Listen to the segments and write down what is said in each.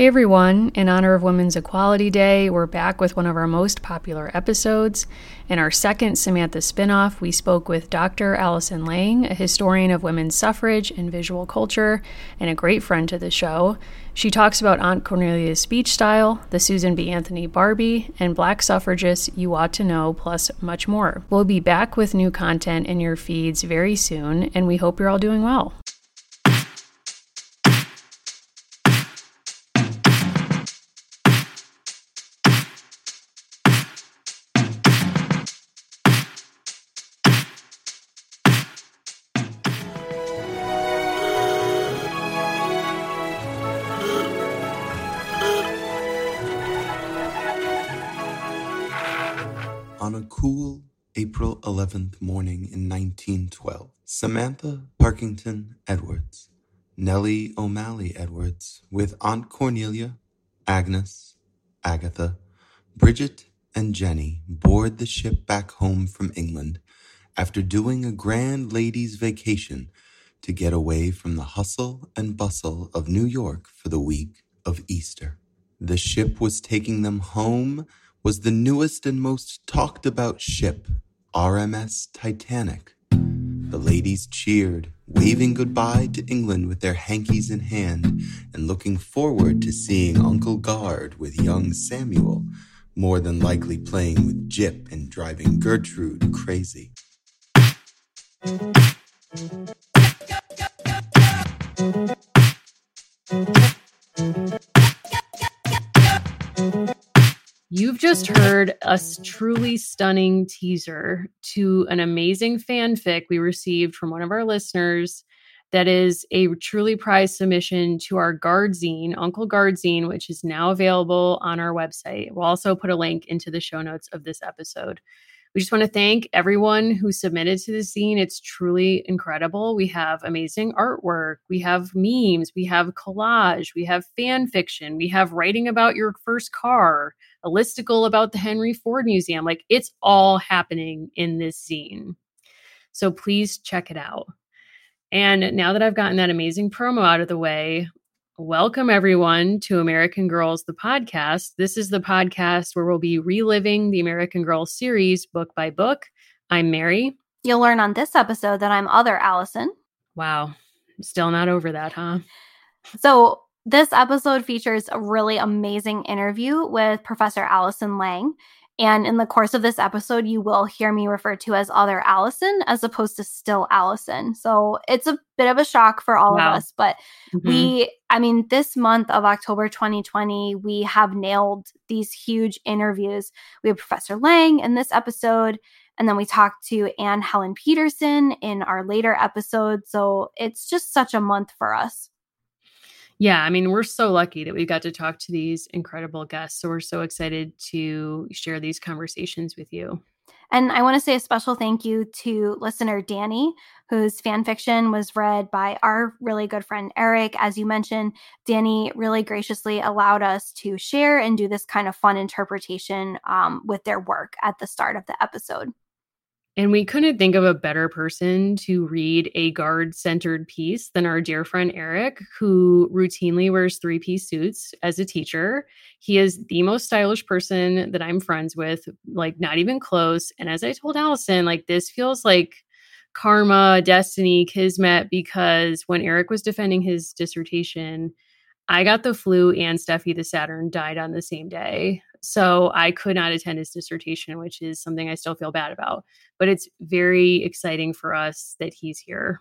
Hey everyone, in honor of Women's Equality Day, we're back with one of our most popular episodes. In our second Samantha spinoff, we spoke with Dr. Allison Lange, a historian of women's suffrage and visual culture, and a great friend to the show. She talks about Aunt Cornelia's speech style, the Susan B. Anthony Barbie, and black suffragists you ought to know, plus much more. We'll be back with new content in your feeds very soon, and we hope you're all doing well. 11th morning in 1912, Samantha Parkington Edwards, Nellie O'Malley Edwards, with Aunt Cornelia, Agnes, Agatha, Bridget, and Jenny board the ship back home from England after doing a grand ladies' vacation to get away from the hustle and bustle of New York for the week of Easter. The ship was taking them home was the newest and most talked about ship, RMS Titanic. The ladies cheered, waving goodbye to England with their hankies in hand, and looking forward to seeing Uncle Gard with young Samuel, more than likely playing with Jip and driving Gertrude crazy. You've just mm-hmm. heard a truly stunning teaser to an amazing fanfic we received from one of our listeners that is a truly prized submission to our Guardzine, Uncle Guardzine, which is now available on our website. We'll also put a link into the show notes of this episode. We just want to thank everyone who submitted to the scene. It's truly incredible. We have amazing artwork, we have memes, we have collage, we have fan fiction, we have writing about your first car, a listicle about the Henry Ford Museum. Like it's all happening in this scene. So please check it out. And now that I've gotten that amazing promo out of the way, Welcome, everyone, to American Girls, the podcast. This is the podcast where we'll be reliving the American Girls series book by book. I'm Mary. You'll learn on this episode that I'm other Allison. Wow. Still not over that, huh? So, this episode features a really amazing interview with Professor Allison Lange. And in the course of this episode, you will hear me refer to as other Allison as opposed to still Allison. So it's a bit of a shock for all wow. of us. But mm-hmm. we, I mean, this month of October 2020, we have nailed these huge interviews. We have Professor Lange in this episode. And then we talked to Anne Helen Petersen in our later episode. So it's just such a month for us. Yeah, I mean, we're so lucky that we got to talk to these incredible guests. So we're so excited to share these conversations with you. And I want to say a special thank you to listener Danny, whose fan fiction was read by our really good friend Eric. As you mentioned, Danny really graciously allowed us to share and do this kind of fun interpretation um, with their work at the start of the episode. And we couldn't think of a better person to read a Gard centered piece than our dear friend Eric, who routinely wears three piece suits as a teacher. He is the most stylish person that I'm friends with, like, not even close. And as I told Allison, like, this feels like karma, destiny, kismet, because when Eric was defending his dissertation, I got the flu and Steffi the Saturn died on the same day. So I could not attend his dissertation, which is something I still feel bad about. But it's very exciting for us that he's here.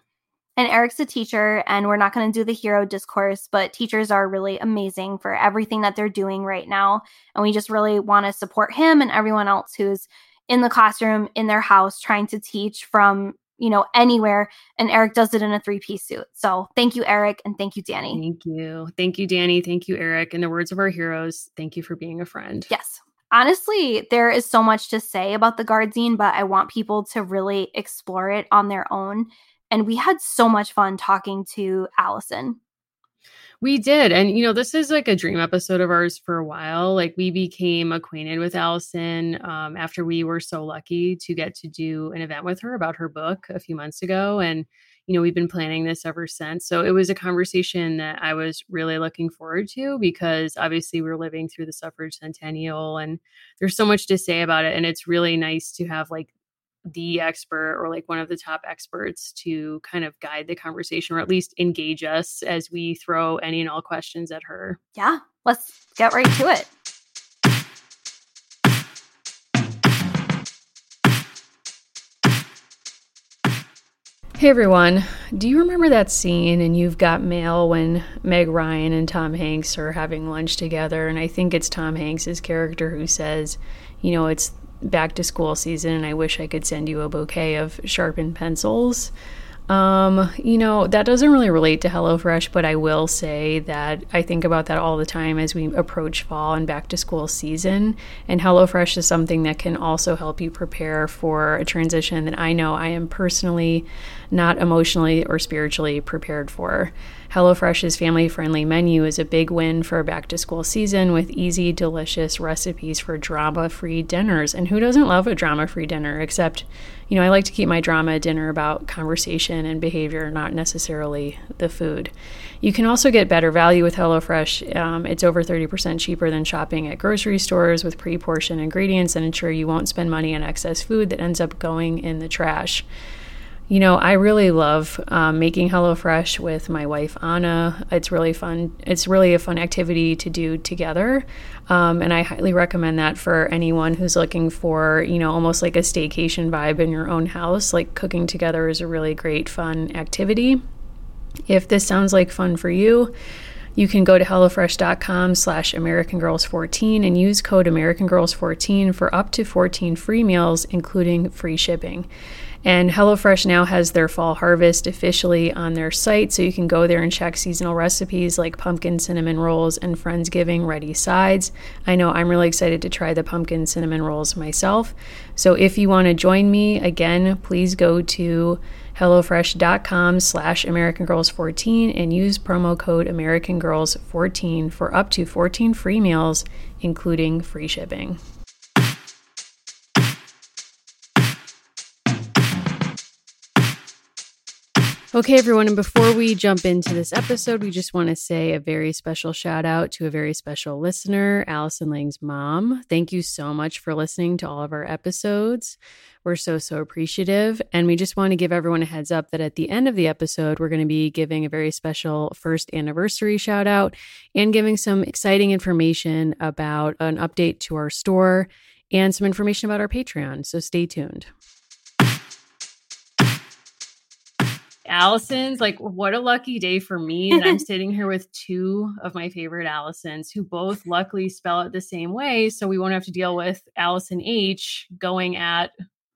And Eric's a teacher, and we're not going to do the hero discourse, but teachers are really amazing for everything that they're doing right now. And we just really want to support him and everyone else who's in the classroom, in their house, trying to teach from you know, anywhere. And Eric does it in a three piece suit. So thank you, Eric. And thank you, Danny. Thank you. Thank you, Danny. Thank you, Eric. In the words of our heroes, thank you for being a friend. Yes. Honestly, there is so much to say about the Guardzine, but I want people to really explore it on their own. And we had so much fun talking to Allison. We did. And, you know, this is like a dream episode of ours for a while. Like, we became acquainted with Allison um, after we were so lucky to get to do an event with her about her book a few months ago. And, you know, we've been planning this ever since. So it was a conversation that I was really looking forward to because obviously we're living through the suffrage centennial and there's so much to say about it. And it's really nice to have like the expert or like one of the top experts to kind of guide the conversation or at least engage us as we throw any and all questions at her. Yeah, let's get right to it. Hey everyone, do you remember that scene in You've Got Mail when Meg Ryan and Tom Hanks are having lunch together? And I think it's Tom Hanks' character who says, you know, it's back to school season and I wish I could send you a bouquet of sharpened pencils. Um, you know, that doesn't really relate to HelloFresh, but I will say that I think about that all the time as we approach fall and back to school season. And HelloFresh is something that can also help you prepare for a transition that I know I am personally not emotionally or spiritually prepared for. HelloFresh's family friendly menu is a big win for back to school season with easy, delicious recipes for drama free dinners. And who doesn't love a drama free dinner? Except, you know, I like to keep my drama dinner about conversation and behavior, not necessarily the food. You can also get better value with HelloFresh. Um, it's over 30% cheaper than shopping at grocery stores with pre portioned ingredients and ensure you won't spend money on excess food that ends up going in the trash. You know, I really love um, making HelloFresh with my wife Anna. It's really fun. It's really a fun activity to do together, um, and I highly recommend that for anyone who's looking for, you know, almost like a staycation vibe in your own house. Like cooking together is a really great fun activity. If this sounds like fun for you, you can go to HelloFresh.com slash AmericanGirls14 and use code AmericanGirls14 for up to 14 free meals, including free shipping. And HelloFresh now has their fall harvest officially on their site, so you can go there and check seasonal recipes like pumpkin cinnamon rolls and Friendsgiving ready sides. I know I'm really excited to try the pumpkin cinnamon rolls myself. So if you want to join me, again, please go to hellofresh.com slash americangirls14 and use promo code americangirls14 for up to 14 free meals including free shipping Okay, everyone, and before we jump into this episode, we just want to say a very special shout out to a very special listener, Allison Lange's mom. Thank you so much for listening to all of our episodes. We're so, so appreciative. And we just want to give everyone a heads up that at the end of the episode, we're going to be giving a very special first anniversary shout out and giving some exciting information about an update to our store and some information about our Patreon. So stay tuned. Allison's like what a lucky day for me that I'm sitting here with two of my favorite Allisons who both luckily spell it the same way. So we won't have to deal with Allison H going at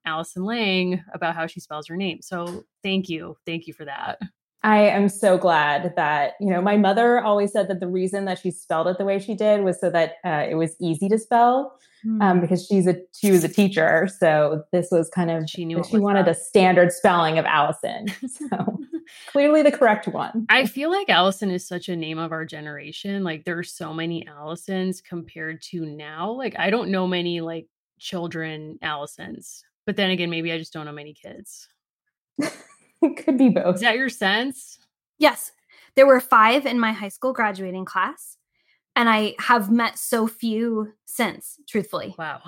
Allison Lange about how she spells her name. So thank you. Thank you for that. I am so glad that, you know, my mother always said that the reason that she spelled it the way she did was so that uh, it was easy to spell um, hmm. because she's a she was a teacher. So this was kind of she knew she wanted a standard spelling of Allison. So clearly the correct one. I feel like Allison is such a name of our generation. Like there are so many Allisons compared to now. Like I don't know many like children Allisons. But then again, maybe I just don't know many kids. it could be both. Is that your sense? Yes. There were five in my high school graduating class, and I have met so few since, truthfully. Wow.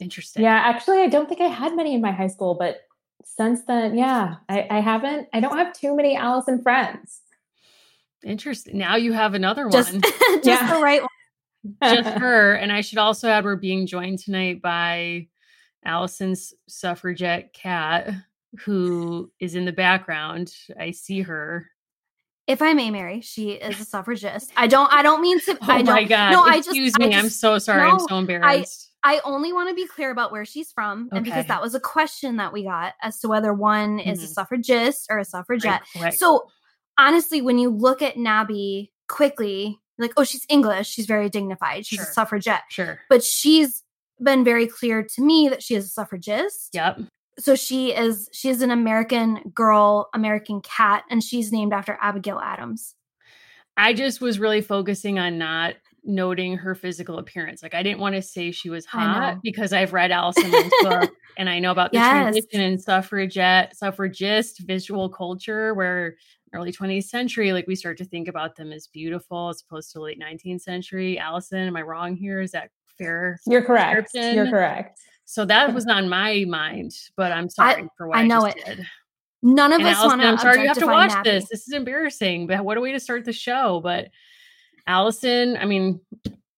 Interesting. Yeah, actually, I don't think I had many in my high school, but since then, yeah, I, I haven't, I don't have too many Allison friends. Interesting. Now you have another just, one. just yeah. the right one. just her. And I should also add we're being joined tonight by Allison's suffragette cat, who is in the background. I see her. If I may, Mary, she is a suffragist. I don't. I don't mean to. Oh I don't, my god! No, I just. Excuse me. I am so sorry. No, I'm so embarrassed. I, I only want to be clear about where she's from, and because that was a question that we got as to whether one mm-hmm. is a mm-hmm. suffragist or a suffragette. Right, right. So honestly, when you look at Nabi quickly, like, oh, she's English. She's very dignified. She's sure. a suffragette. Sure. But she's been very clear to me that she is a suffragist. Yep. So she is she is an American girl, American cat, and she's named after Abigail Adams. I just was really focusing on not noting her physical appearance. Like I didn't want to say she was hot because I've read Allison book and I know about the Yes. transition in suffragette, suffragist visual culture where early 20th century, like we start to think about them as beautiful as opposed to late 19th century. Allison, am I wrong here? Is that fair? You're correct. You're correct. So that was on my mind, but I'm sorry for what I I, know it. did. None of And us want to. I'm sorry you have to watch this. This is embarrassing, but what a way to start the show. But Allison, I mean,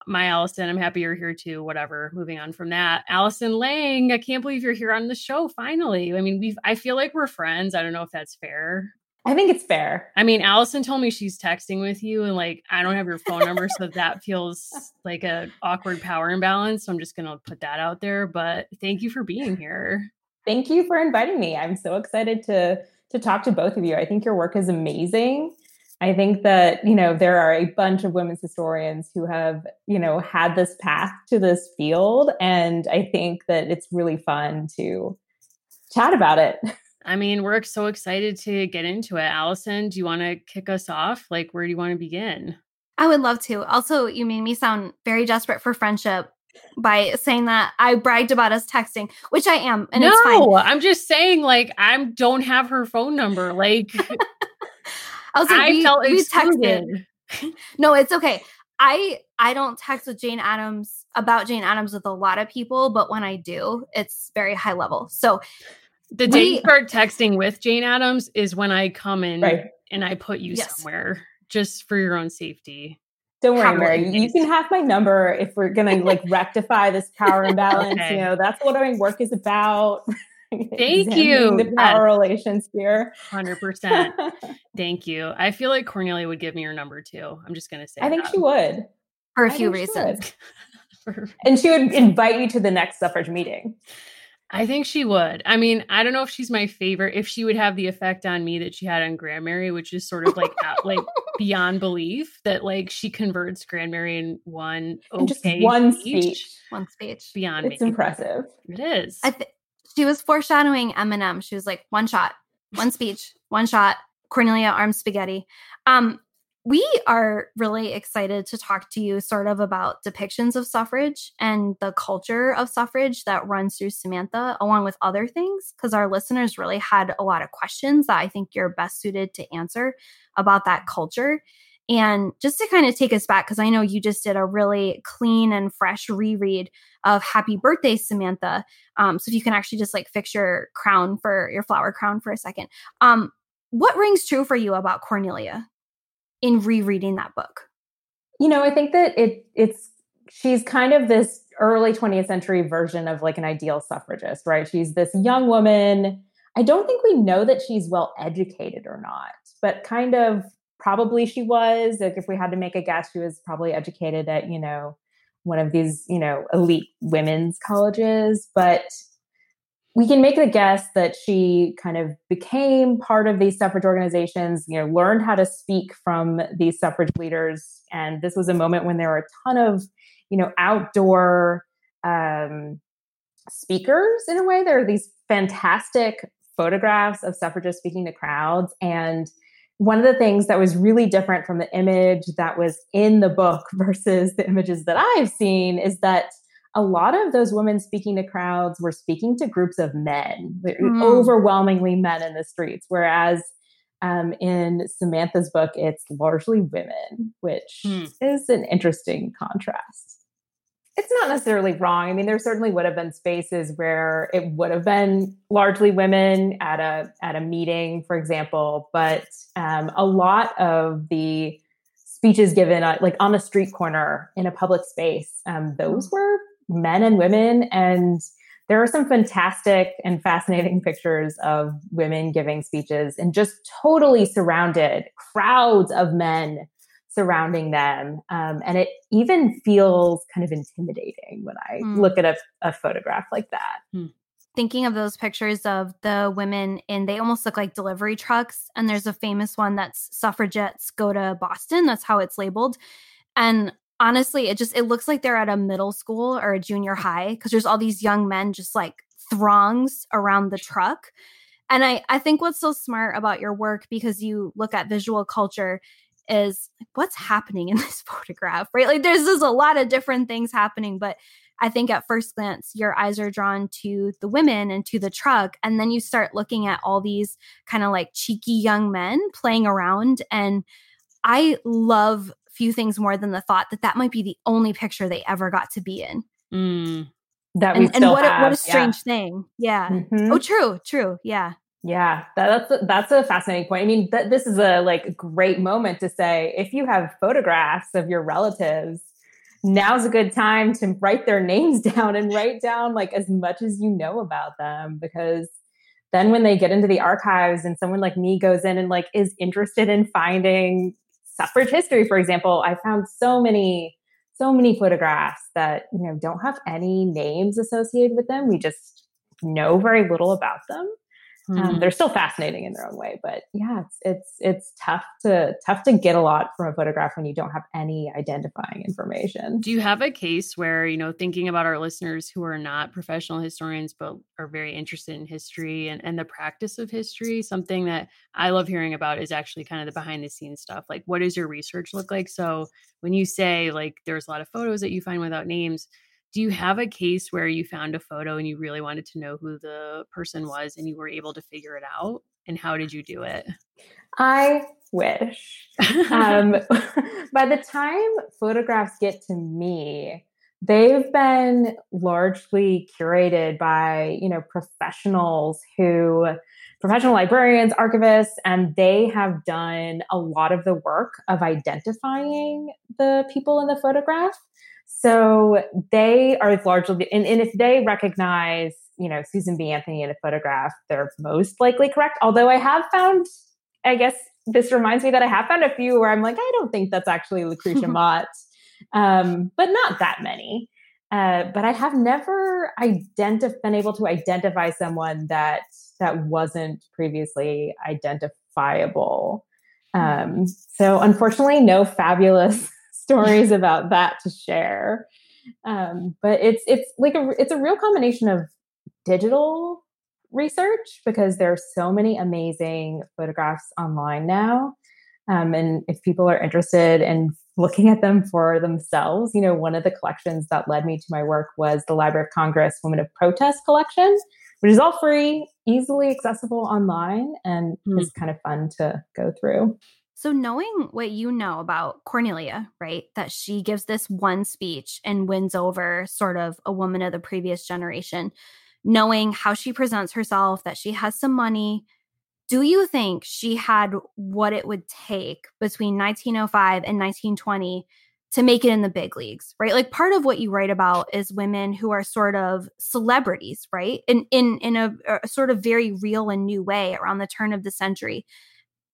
my Allison, I'm happy you're here too. Whatever. Moving on from that, Allison Lange, I can't believe you're here on the show finally. I mean, we've I feel like we're friends. I don't know if that's fair. I think it's fair. I mean, Allison told me she's texting with you, and like I don't have your phone number, so that feels like a awkward power imbalance. So I'm just gonna put that out there. But thank you for being here. Thank you for inviting me. I'm so excited to to talk to both of you. I think your work is amazing. I think that, you know, there are a bunch of women's historians who have, you know, had this path to this field and I think that it's really fun to chat about it. I mean, we're so excited to get into it. Allison, do you want to kick us off? Like, where do you want to begin? I would love to. Also, you made me sound very desperate for friendship by saying that I bragged about us texting, which I am, and no, it's fine. I'm just saying, like, I don't have her phone number. Like, I was like, I we, felt we texted. No, it's okay. I I don't text with Jane Addams about Jane Addams with a lot of people, but when I do, it's very high level. So The day you start texting with Jane Addams is when I come in Right. and I put you Yes. somewhere just for your own safety. Don't worry, Probably. Mary. You can have my number if we're gonna like rectify this power imbalance. Okay. You know, that's what my work is about. Thank you. The power relations here. 100%. Thank you. I feel like Cornelia would give me your number too. I'm just going to say I think that. she would. for a I few think she reasons. And she would invite you to the next suffrage meeting. I think she would. I mean, I don't know if she's my favorite. If she would have the effect on me that she had on Grandmary, which is sort of like out, like beyond belief that like she converts Grandmary in one In just okay one speech. One speech. beyond It's me. impressive. It is. I th- she was foreshadowing Eminem. She was like, one shot, one speech, one shot. Cornelia arms spaghetti. Um, we are really excited to talk to you sort of about depictions of suffrage and the culture of suffrage that runs through Samantha, along with other things, because our listeners really had a lot of questions that I think you're best suited to answer about that culture. And just to kind of take us back, because I know you just did a really clean and fresh reread of Happy Birthday, Samantha. Um, so if you can actually just like fix your crown for your flower crown for a second. Um, what rings true for you about Cornelia in rereading that book? You know, I think that it it's she's kind of this early 20th century version of like an ideal suffragist, right? She's this young woman. I don't think we know that she's well educated or not, but kind of probably she was. Like if we had to make a guess, she was probably educated at, you know, one of these, you know, elite women's colleges, but we can make the guess that she kind of became part of these suffrage organizations, you know, learned how to speak from these suffrage leaders. And this was a moment when there were a ton of, you know, outdoor um, speakers in a way. There are these fantastic photographs of suffragists speaking to crowds. And one of the things that was really different from the image that was in the book versus the images that I've seen is that a lot of those women speaking to crowds were speaking to groups of men, Mm. overwhelmingly men in the streets, whereas um, in Samantha's book, it's largely women, which Hmm. is an interesting contrast. It's not necessarily wrong. I mean, there certainly would have been spaces where it would have been largely women at a at a meeting, for example. But um, a lot of the speeches given, uh, like on a street corner in a public space, um, those were men and women. And there are some fantastic and fascinating pictures of women giving speeches and just totally surrounded crowds of men surrounding them. Um, and it even feels kind of intimidating when I Mm. look at a, a photograph like that. Thinking of those pictures of the women in, they almost look like delivery trucks. And there's a famous one that's suffragettes go to Boston. That's how it's labeled. And honestly, it just it looks like they're at a middle school or a junior high because there's all these young men just like throngs around the truck. And I I think what's so smart about your work because you look at visual culture is what's happening in this photograph, right? Like there's just a lot of different things happening, but I think at first glance, your eyes are drawn to the women and to the truck. And then you start looking at all these kind of like cheeky young men playing around. And I love few things more than the thought that that might be the only picture they ever got to be in. Mm. That and, we still and what, have. a, what a strange yeah. thing. Yeah. Mhm. Oh, true, true. Yeah. Yeah, that, that's a, that's a fascinating point. I mean, th- this is a like great moment to say if you have photographs of your relatives, now's a good time to write their names down and write down like as much as you know about them because then when they get into the archives and someone like me goes in and like is interested in finding suffrage history for example i found so many so many photographs that you know don't have any names associated with them. We just know very little about them um, Mhm. they're still fascinating in their own way but yeah it's it's it's tough to tough to get a lot from a photograph when you don't have any identifying information Do you have a case where, you know, thinking about our listeners who are not professional historians, but are very interested in history and, and the practice of history? Something that I love hearing about is actually kind of the behind the scenes stuff. Like, what does your research look like? So, when you say like there's a lot of photos that you find without names, do you have a case where you found a photo and you really wanted to know who the person was and you were able to figure it out? And how did you do it? i wish um, by the time photographs get to me they've been largely curated by you know professionals who professional librarians archivists and they have done a lot of the work of identifying the people in the photograph so they are largely and, and if they recognize you know susan b. Anthony in a photograph they're most likely correct. Although i have found i guess this reminds me that i have found a few where i'm like i don't think that's actually lucretia mott. Um, but not that many. Uh, but i have never identif- been able to identify someone that that wasn't previously identifiable. Um, so unfortunately no fabulous stories about that to share. Um, but it's it's like a it's a real combination of digital research because there are so many amazing photographs online now. Um, and if people are interested in looking at them for themselves you know one of the collections that led me to my work was the library of congress women of protest collection which is all free easily accessible online and Hmm. is kind of fun to go through So, knowing what you know about Cornelia, right, that she gives this one speech and wins over sort of a woman of the previous generation, knowing how she presents herself, that she has some money, do you think she had what it would take between 1905 and 1920 to make it in the big leagues, right? Like part of what you write about is women who are sort of celebrities, right? In in in a, a sort of very real and new way around the turn of the century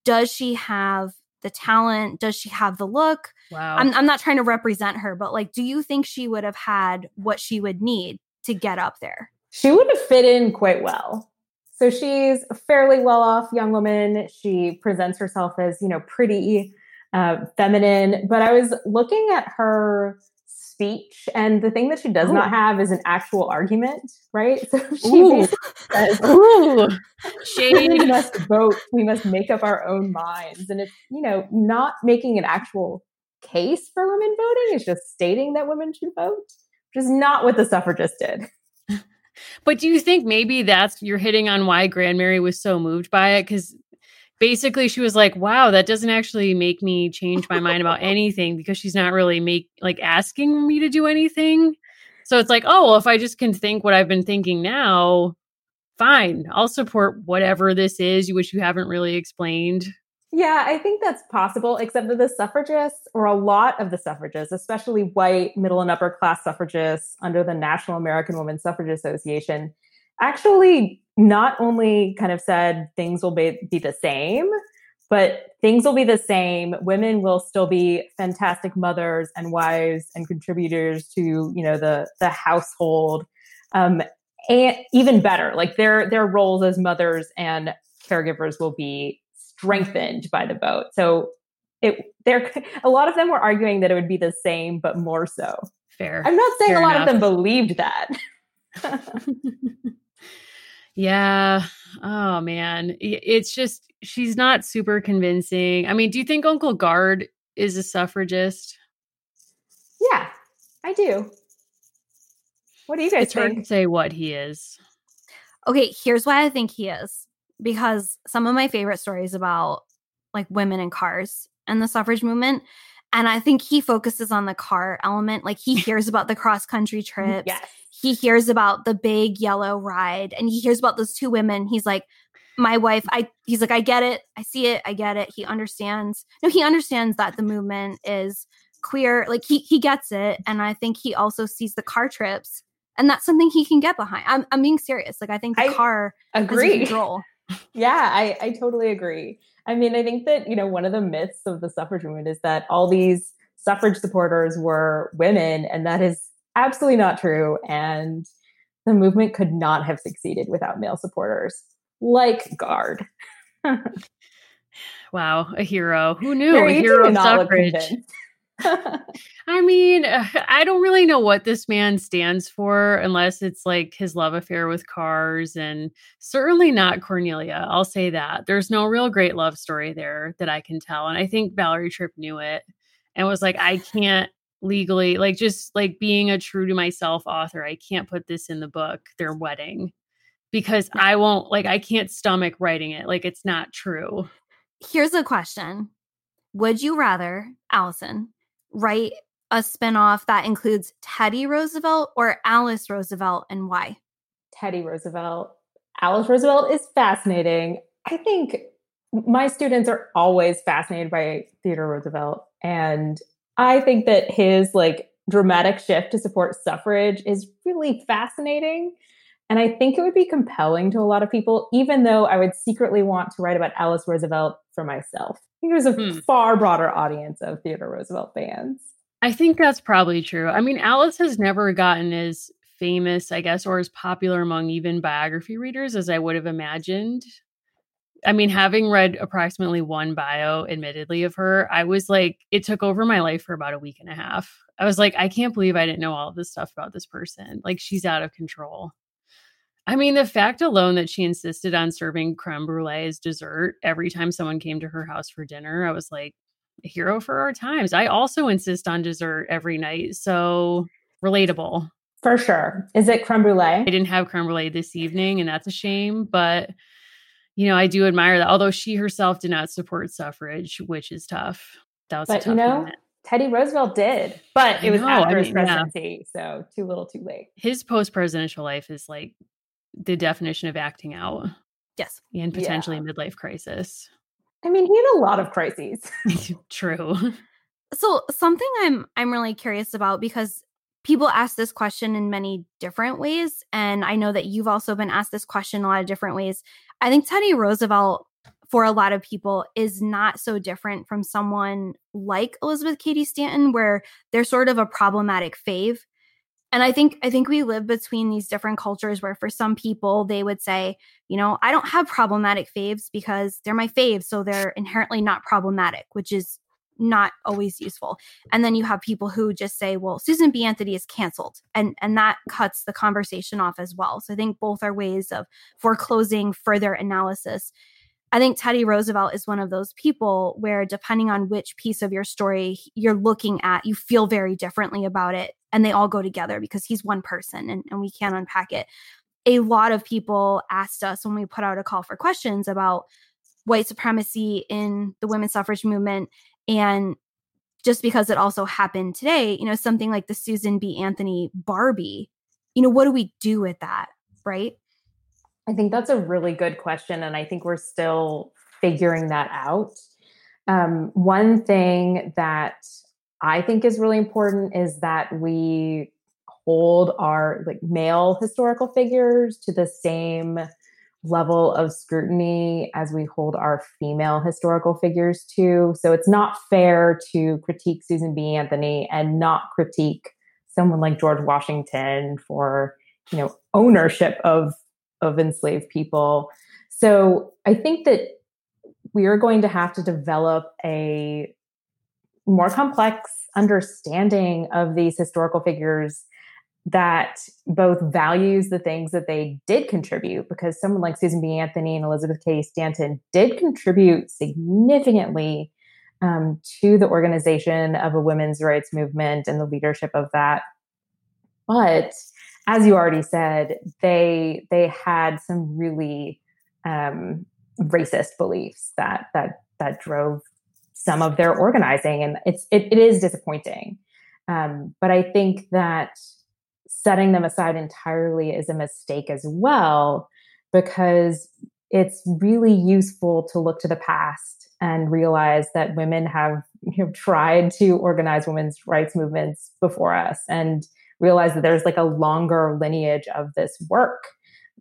does she have the talent does she have the look Wow. I'm, I'm not trying to represent her but like do you think she would have had what she would need to get up there she would have fit in quite well. So she's a fairly well off young woman. She presents herself as, you know, pretty, uh, feminine. But I was looking at her speech, and the thing that she does not Oh. have is an actual argument, right? So she Ooh. says, Ooh, shade. must vote. We must make up our own minds. And it's, you know, not making an actual case for women voting. It's just stating that women should vote, which is not what the suffragists did. But do you think maybe that's you're hitting on why Grandmary was so moved by it? Because basically she was like, wow, that doesn't actually make me change my mind about anything because she's not really make like asking me to do anything. So it's like, oh, well, if I just can think what I've been thinking now, fine. I'll support whatever this is, which you haven't really explained. Yeah, I think that's possible, except that the suffragists, or a lot of the suffragists, especially white, middle, and upper class suffragists under the National American Women Suffrage Association, actually not only kind of said things will be, be the same, but things will be the same. Women will still be fantastic mothers and wives and contributors to, you know, the the household. Um, and even better, like their their roles as mothers and caregivers will be strengthened by the vote. So it there a lot of them were arguing that it would be the same but more so. Fair. I'm not saying Fair a lot enough. of them believed that. yeah. Oh man. It's just she's not super convincing. I mean, do you think Uncle Gard is a suffragist? yeah, I do. What do you guys it's hard to say what he is. Okay, here's why I think he is. Because some of my favorite stories about like women in cars and the suffrage movement. And I think he focuses on the car element. Like he hears about the cross country mm, trips. Yes. He hears about the big yellow ride and he hears about those two women. He's like, my wife, I he's like, I get it. I see it. I get it. He understands. No, he understands that the movement is queer. Like he he gets it. And I think he also sees the car trips. And that's something he can get behind. I'm I'm being serious. Like I think the I car a Agree. role. Yeah, I, I totally agree. I mean, I think that, you know, one of the myths of the suffrage movement is that all these suffrage supporters were women, and that is absolutely not true. And the movement could not have succeeded without male supporters, like Gard. Wow, a hero. Who knew? A hero of suffrage. I mean, I don't really know what this man stands for unless it's like his love affair with cars and certainly not Cornelia. I'll say that. There's no real great love story there that I can tell. And I think Valerie Tripp knew it and was like, I can't legally, like, just like being a true to myself author, I can't put this in the book, their wedding, because I won't, like, I can't stomach writing it. Like, it's not true. Here's a question. Would you rather, Allison, write a spinoff that includes Teddy Roosevelt or Alice Roosevelt and why? Teddy Roosevelt. Alice Roosevelt is fascinating. I think my students are always fascinated by Theodore Roosevelt. And I think that his like dramatic shift to support suffrage is really fascinating. And I think it would be compelling to a lot of people, even though I would secretly want to write about Alice Roosevelt for myself. I think there's a Hmm. far broader audience of Theodore Roosevelt fans. I think that's probably true. I mean, Alice has never gotten as famous, I guess, or as popular among even biography readers as I would have imagined. I mean, having read approximately one bio, admittedly, of her, I was like, it took over my life for about a week and a half. I was like, I can't believe I didn't know all of this stuff about this person. Like, she's out of control. I mean, the fact alone that she insisted on serving creme brulee as dessert every time someone came to her house for dinner, I was like, a hero for our times. I also insist on dessert every night. So relatable. For sure. Is it creme brulee? I didn't have creme brulee this evening, and that's a shame. But, you know, I do admire that. Although she herself did not support suffrage, which is tough. That was a But tough you know, moment. Teddy Roosevelt did, but it was know, after I his mean, yeah. presidency, so too little, too late. His post presidential life is like the definition of acting out Yes. and potentially Yeah. a midlife crisis. I mean, he had a lot of crises. True. So something I'm I'm really curious about because people ask this question in many different ways and I know that you've also been asked this question a lot of different ways. I think Teddy Roosevelt for a lot of people is not so different from someone like Elizabeth Cady Stanton where they're sort of a problematic fave. And I think I think we live between these different cultures where for some people they would say, you know, I don't have problematic faves because they're my faves so they're inherently not problematic, which is not always useful. And then you have people who just say, well, Susan B. Anthony is canceled. And and that cuts the conversation off as well. So I think both are ways of foreclosing further analysis. I think Teddy Roosevelt is one of those people where depending on which piece of your story you're looking at, you feel very differently about it. And they all go together because he's one person and, and we can't unpack it. A lot of people asked us when we put out a call for questions about white supremacy in the women's suffrage movement and just because it also happened today, you know, something like the Susan B. Anthony Barbie, you know, what do we do with that? Right. I think that's a really good question. And I think we're still figuring that out. Um, one thing that I think is really important is that we hold our like male historical figures to the same level of scrutiny as we hold our female historical figures to. So it's not fair to critique Susan B. Anthony and not critique someone like George Washington for, you know, ownership of of enslaved people. So I think that we are going to have to develop a more complex understanding of these historical figures that both values the things that they did contribute because someone like Susan B. Anthony and Elizabeth Cady Stanton did contribute significantly um, to the organization of a women's rights movement and the leadership of that. But as you already said, they they had some really um, racist beliefs that that that drove some of their organizing, and it's it, it is disappointing. Um, but I think that setting them aside entirely is a mistake as well, because it's really useful to look to the past and realize that women have you know, tried to organize women's rights movements before us and realize that there's like a longer lineage of this work.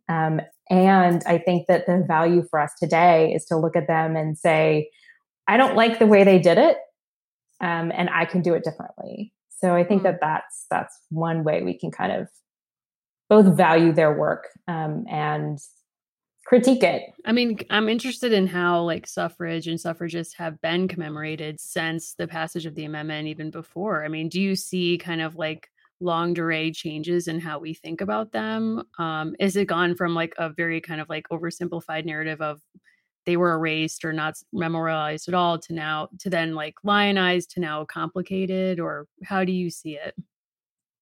Um, and I think that the value for us today is to look at them and say, I don't like the way they did it, um, and I can do it differently. So I think mm-hmm. that that's that's one way we can kind of both value their work um, and critique it. I mean, I'm interested in how like suffrage and suffragists have been commemorated since the passage of the amendment, even before. I mean, do you see kind of like longue durée changes in how we think about them? Um, is it gone from like a very kind of like oversimplified narrative of they were erased or not memorialized at all to now to then like lionized to now complicated or how do you see it?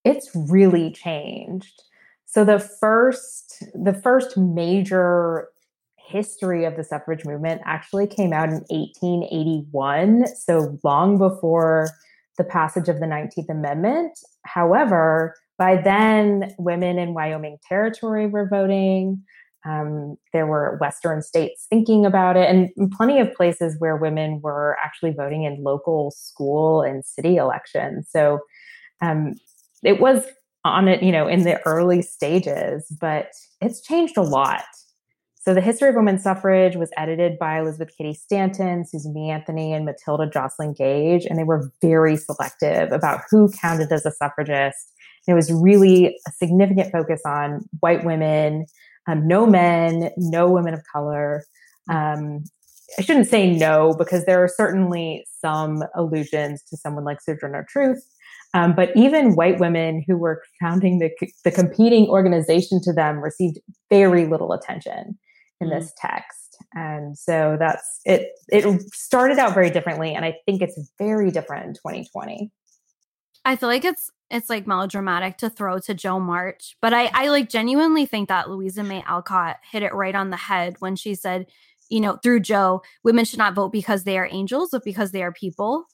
It's really changed. So the first the first major history of the suffrage movement actually came out in 1881, so long before the passage of the 19th Amendment. However, by then, women in Wyoming Territory were voting. Um, there were Western states thinking about it, and plenty of places where women were actually voting in local school and city elections. So um, it was on it, you know, in the early stages, but it's changed a lot. So the history of women's suffrage was edited by Elizabeth Cady Stanton, Susan B. Anthony, and Matilda Joslyn Gage, and they were very selective about who counted as a suffragist. And it was really a significant focus on white women, um, no men, no women of color. Um, I shouldn't say no because there are certainly some allusions to someone like Sojourner Truth, um, but even white women who were founding the, the competing organization to them received very little attention in mm. this text. And so that's it. It started out very differently, and I think it's very different in 2020. I feel like it's it's like melodramatic to throw to Jo March, but I I like genuinely think that Louisa May Alcott hit it right on the head when she said, you know, through Jo, women should not vote because they are angels, but because they are people.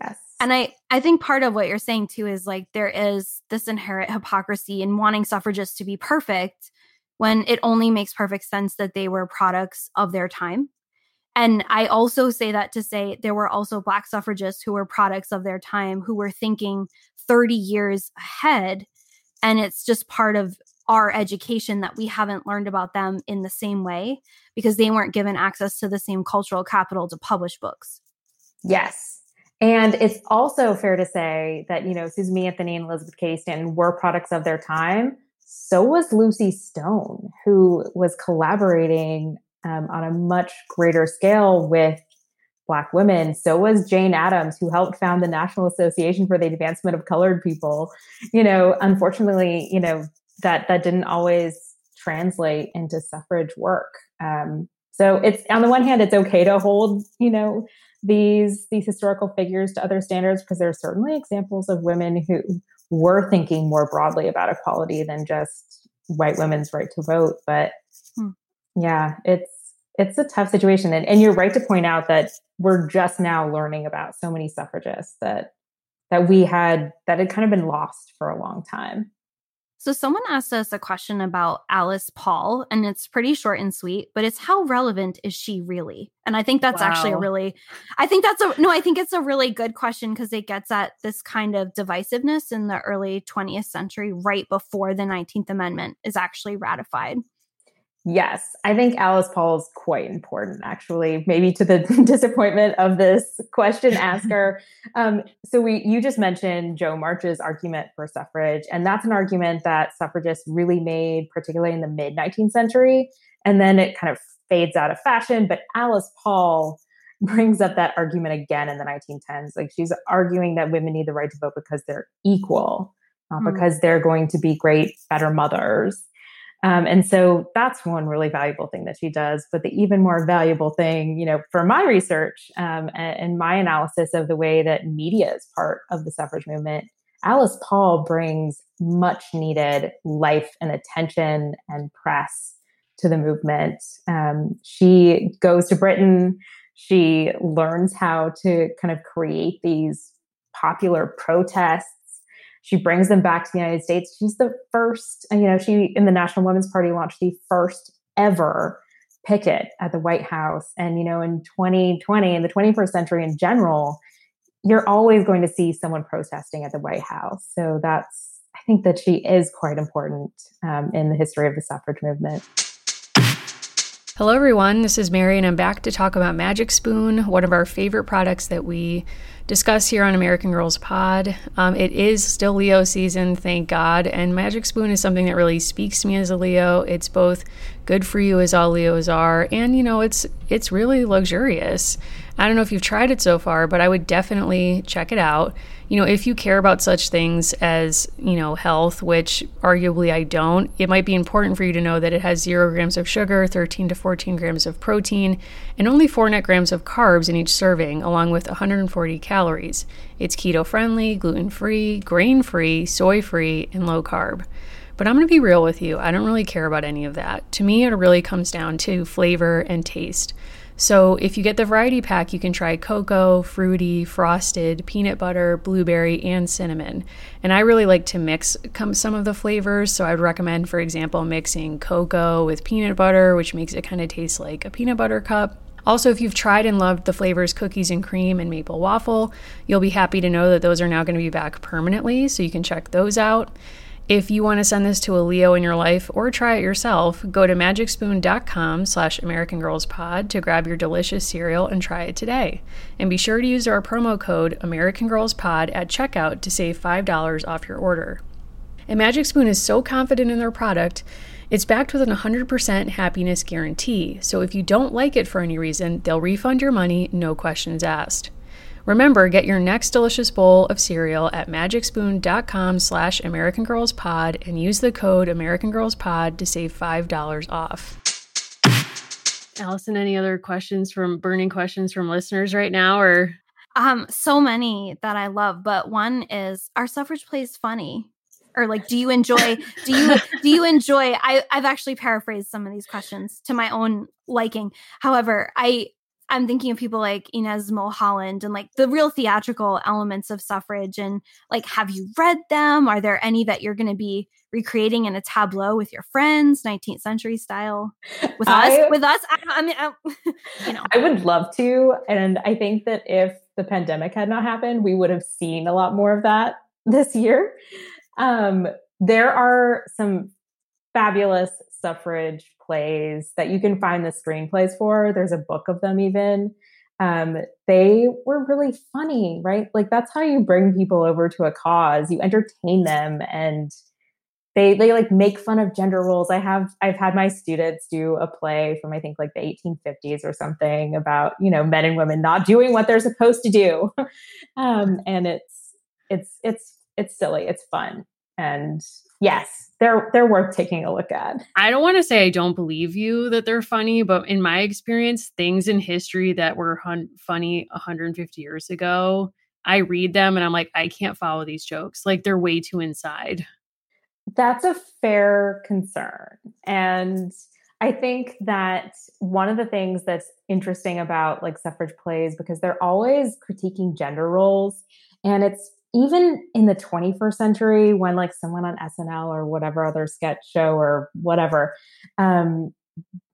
Yes. And I I think part of what you're saying too is like there is this inherent hypocrisy in wanting suffragists to be perfect when it only makes perfect sense that they were products of their time. And I also say that to say there were also Black suffragists who were products of their time, who were thinking 30 years ahead. And it's just part of our education that we haven't learned about them in the same way because they weren't given access to the same cultural capital to publish books. Yes. And it's also fair to say that, you know, Susan B. Anthony and Elizabeth Cady Stanton were products of their time, so was Lucy Stone, who was collaborating um, on a much greater scale with Black women. So was Jane Addams, who helped found the National Association for the Advancement of Colored People. You know, unfortunately, you know that that didn't always translate into suffrage work. Um, so it's on the one hand, it's okay to hold, you know, these these historical figures to other standards because there are certainly examples of women who were thinking more broadly about equality than just white women's right to vote. But hmm. yeah, it's it's a tough situation. And, and you're right to point out that we're just now learning about so many suffragists that that we had that had kind of been lost for a long time. So, someone asked us a question about Alice Paul, and it's pretty short and sweet, but it's how relevant is she really? And I think that's wow. actually a really, I think that's a, no, I think it's a really good question because it gets at this kind of divisiveness in the early 20th century, right before the 19th Amendment is actually ratified. Yes, I think Alice Paul is quite important, actually, maybe to the disappointment of this question asker. um, so we, you just mentioned Jo March's argument for suffrage, and that's an argument that suffragists really made, particularly in the mid 19th century, and then it kind of fades out of fashion. But Alice Paul brings up that argument again in the 1910s. Like she's arguing that women need the right to vote because they're equal, not mm. because they're going to be great, better mothers. Um, and so that's one really valuable thing that she does. But the even more valuable thing, you know, for my research um, and, and, my analysis of the way that media is part of the suffrage movement, Alice Paul brings much needed life and attention and press to the movement. Um, she goes to Britain. She learns how to kind of create these popular protests. She brings them back to the United States. She's the first, you know, she in the National Women's Party launched the first ever picket at the White House. And, you know, in 2020, in the 21st century in general, you're always going to see someone protesting at the White House. So that's, I think that she is quite important um, in the history of the suffrage movement. Hello, everyone. This is Mary, and I'm back to talk about Magic Spoon, one of our favorite products that we discuss here on American Girls Pod. Um, it is still Leo season, thank God, and Magic Spoon is something that really speaks to me as a Leo. It's both good for you, as all Leos are, and you know, it's it's really luxurious. I don't know if you've tried it so far, but I would definitely check it out. You know, if you care about such things as, you know, health, which arguably I don't, it might be important for you to know that it has zero grams of sugar, 13 to 14 grams of protein, and only four net grams of carbs in each serving, along with 140 calories. It's keto friendly, gluten free, grain free, soy free, and low carb. But I'm going to be real with you. I don't really care about any of that. To me, it really comes down to flavor and taste. So if you get the variety pack, you can try cocoa, fruity, frosted, peanut butter, blueberry, and cinnamon. And I really like to mix some of the flavors. So I'd recommend, for example, mixing cocoa with peanut butter, which makes it kind of taste like a peanut butter cup. Also, if you've tried and loved the flavors cookies and cream and maple waffle, you'll be happy to know that those are now going to be back permanently, so you can check those out. If you want to send this to a Leo in your life or try it yourself, go to magicspoon.com slash americangirlspod to grab your delicious cereal and try it today. And be sure to use our promo code AmericanGirlsPod at checkout to save $5 off your order. And Magic Spoon is so confident in their product, it's backed with an 100% happiness guarantee. So if you don't like it for any reason, they'll refund your money, no questions asked. Remember, get your next delicious bowl of cereal at magicspoon.com slash americangirlspod and use the code americangirlspod to save $5 off. Allison, any other questions from burning questions from listeners right now or? Um, so many that I love, but one is our suffrage plays funny? Or like, do you enjoy, do you, do you enjoy, I, I've actually paraphrased some of these questions to my own liking. However, I, I'm thinking of people like Inez Milholland and like the real theatrical elements of suffrage. And like, have you read them? Are there any that you're going to be recreating in a tableau with your friends, 19th century style? With I, us, with us, I, I mean, I, you know, I would love to. And I think that if the pandemic had not happened, we would have seen a lot more of that this year. Um, there are some fabulous suffrage plays that you can find the screenplays for. There's a book of them even. Um, they were really funny, right? Like that's how you bring people over to a cause. You entertain them and they they like make fun of gender roles. I have I've had my students do a play from I think like the 1850s or something about, you know, men and women not doing what they're supposed to do. um, and it's it's it's it's silly, it's fun. And yes, they're they're worth taking a look at. I don't want to say I don't believe you that they're funny, but in my experience, things in history that were hun- funny 150 years ago, I read them and I'm like, I can't follow these jokes. Like they're way too inside. That's a fair concern. And I think that one of the things that's interesting about like suffrage plays because they're always critiquing gender roles and it's even in the 21st century when like someone on snl or whatever other sketch show or whatever um,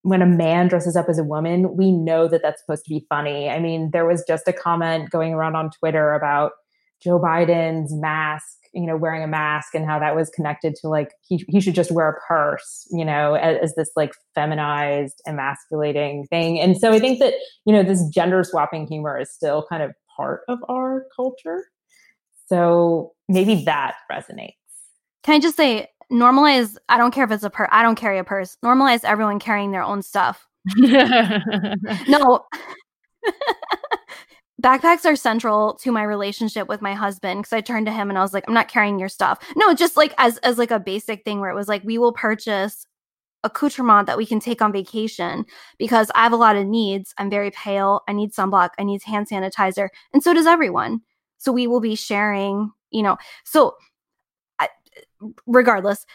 when a man dresses up as a woman we know that that's supposed to be funny. I mean there was just a comment going around on twitter about joe biden's mask you know wearing a mask and how that was connected to like he, he should just wear a purse you know as, as this like feminized emasculating thing. And so i think that you know this gender swapping humor is still kind of part of our culture so maybe that resonates. Can I just say, normalize? I don't care if it's a purse. I don't carry a purse. Normalize everyone carrying their own stuff. no. Backpacks are central to my relationship with my husband because I turned to him and I was like, I'm not carrying your stuff. No, just like as as like a basic thing where it was like we will purchase accoutrement that we can take on vacation because I have a lot of needs. I'm very pale. I need sunblock. I need hand sanitizer. And so does everyone. So we will be sharing, you know, so regardless,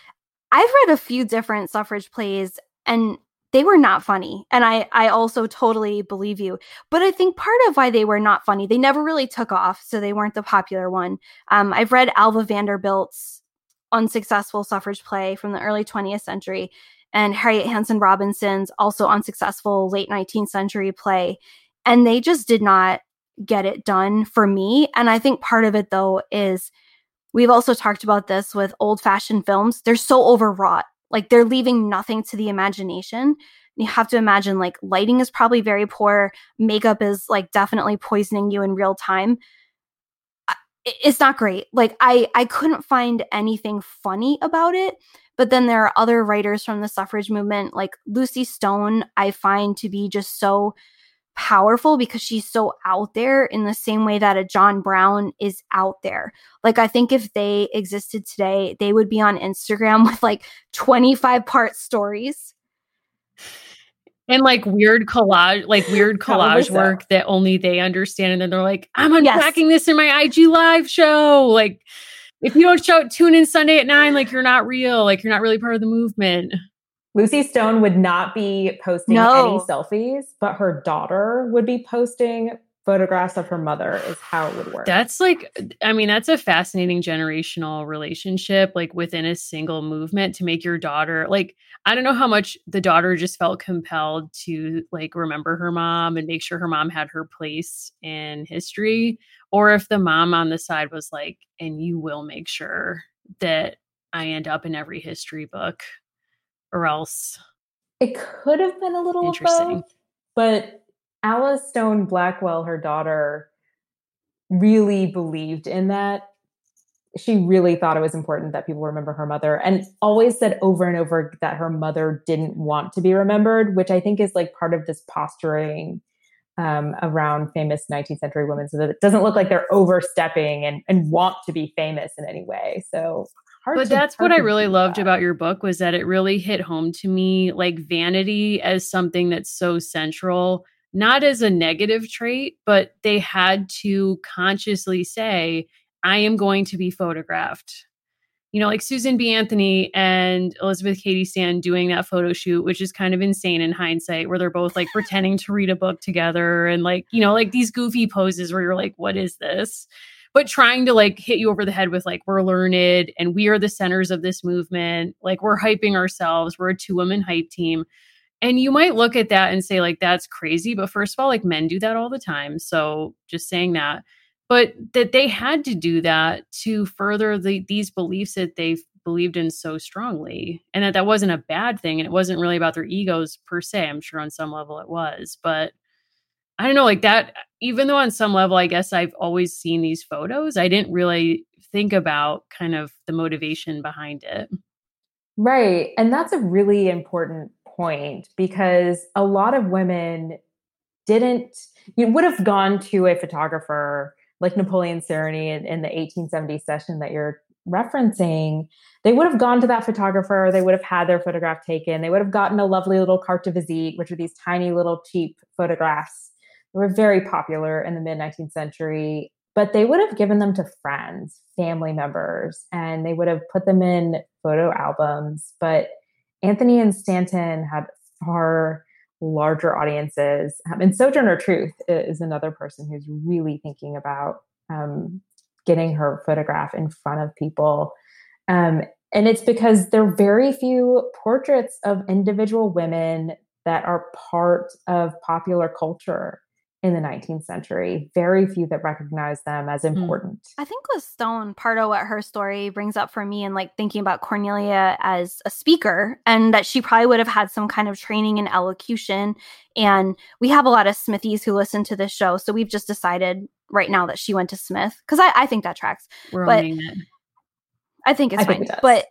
I've read a few different suffrage plays and they were not funny. And I, I also totally believe you. But I think part of why they were not funny, they never really took off. So they weren't the popular one. Um, I've read Alva Vanderbilt's unsuccessful suffrage play from the early 20th century and Harriet Hanson Robinson's also unsuccessful late 19th century play. And they just did not get it done for me. And I think part of it, though, is we've also talked about this with old fashioned films. They're so overwrought like they're leaving nothing to the imagination. You have to imagine like lighting is probably very poor, makeup is like definitely poisoning you in real time. It's not great. Like I I couldn't find anything funny about it. But then there are other writers from the suffrage movement like Lucy Stone I find to be just so powerful because she's so out there in the same way that a John Brown is out there. Like I think if they existed today, they would be on Instagram with like 25 part stories. And like weird collage, like weird collage work that only they understand. And then they're like, I'm unpacking yes. this in my IG live show. Like, if you don't show tune in Sunday at nine, like you're not real, like you're not really part of the movement. Lucy Stone would not be posting no. any selfies, but her daughter would be posting photographs of her mother is how it would work. That's like I mean that's a fascinating generational relationship like within a single movement to make your daughter like I don't know how much the daughter just felt compelled to like remember her mom and make sure her mom had her place in history or if the mom on the side was like and you will make sure that I end up in every history book or else it could have been a little interesting. Both, but Alice Stone Blackwell, her daughter, really believed in that. She really thought it was important that people remember her mother and always said over and over that her mother didn't want to be remembered, which I think is like part of this posturing um, around famous 19th century women so that it doesn't look like they're overstepping and, and want to be famous in any way. So but that's what I really loved that. about your book was that it really hit home to me like vanity as something that's so central, not as a negative trait, but they had to consciously say, I am going to be photographed. You know, like Susan B. Anthony and Elizabeth Cady Stanton doing that photo shoot, which is kind of insane in hindsight, where they're both like pretending to read a book together and like, you know, like these goofy poses where you're like, what is this? But trying to like hit you over the head with like we're learned and we are the centers of this movement. Like we're hyping ourselves. We're a two women hype team. And you might look at that and say like that's crazy. But first of all like men do that all the time. So just saying that. But that they had to do that to further the, these beliefs that they believed in so strongly and that that wasn't a bad thing and it wasn't really about their egos per se. I'm sure on some level it was but I don't know, like that, even though on some level, I guess I've always seen these photos, I didn't really think about kind of the motivation behind it. Right. And that's a really important point because a lot of women didn't, you would have gone to a photographer like Napoleon Sarony in, in the 1870 session that you're referencing, they would have gone to that photographer, they would have had their photograph taken, they would have gotten a lovely little carte de visite, which are these tiny little cheap photographs were very popular in the mid 19th century, but they would have given them to friends, family members, and they would have put them in photo albums. But Anthony and Stanton had far larger audiences. Um, and Sojourner Truth is another person who's really thinking about um, getting her photograph in front of people. Um, and it's because there are very few portraits of individual women that are part of popular culture in the 19th century. Very few that recognize them as hmm. important. Mm. I think with Stone, part of what her story brings up for me and like thinking about Cornelia as a speaker and that she probably would have had some kind of training in elocution. And we have a lot of Smithies who listen to this show. So we've just decided right now that she went to Smith because I, I, think that tracks. We're but it. I think it's I fine. Think it but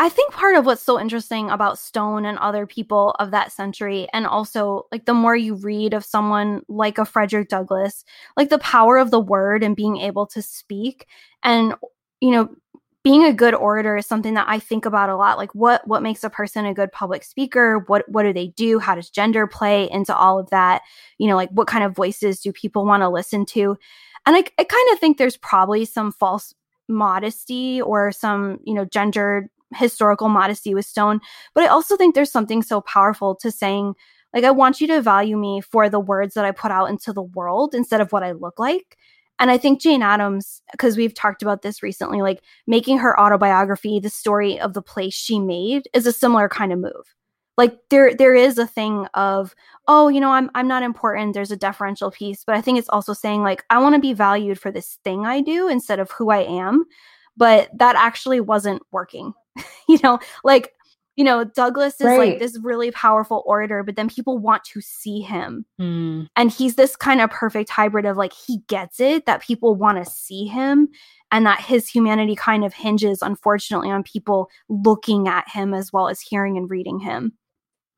I think part of what's so interesting about Stone and other people of that century, and also like the more you read of someone like a Frederick Douglass, like the power of the word and being able to speak, and you know, being a good orator is something that I think about a lot. Like what what makes a person a good public speaker? What what do they do? How does gender play into all of that? You know, like what kind of voices do people want to listen to? And I, I kind of think there's probably some false modesty or some, you know, gendered historical modesty with Stone. But I also think there's something so powerful to saying, like, I want you to value me for the words that I put out into the world instead of what I look like. And I think Jane Addams, because we've talked about this recently, like making her autobiography the story of the place she made is a similar kind of move. Like there there is a thing of, oh, you know, I'm I'm not important. There's a deferential piece, but I think it's also saying like I want to be valued for this thing I do instead of who I am. But that actually wasn't working. you know, like you know, Douglass is right. like this really powerful orator, but then people want to see him. Mm. And he's this kind of perfect hybrid of like, he gets it that people want to see him and that his humanity kind of hinges, unfortunately, on people looking at him as well as hearing and reading him.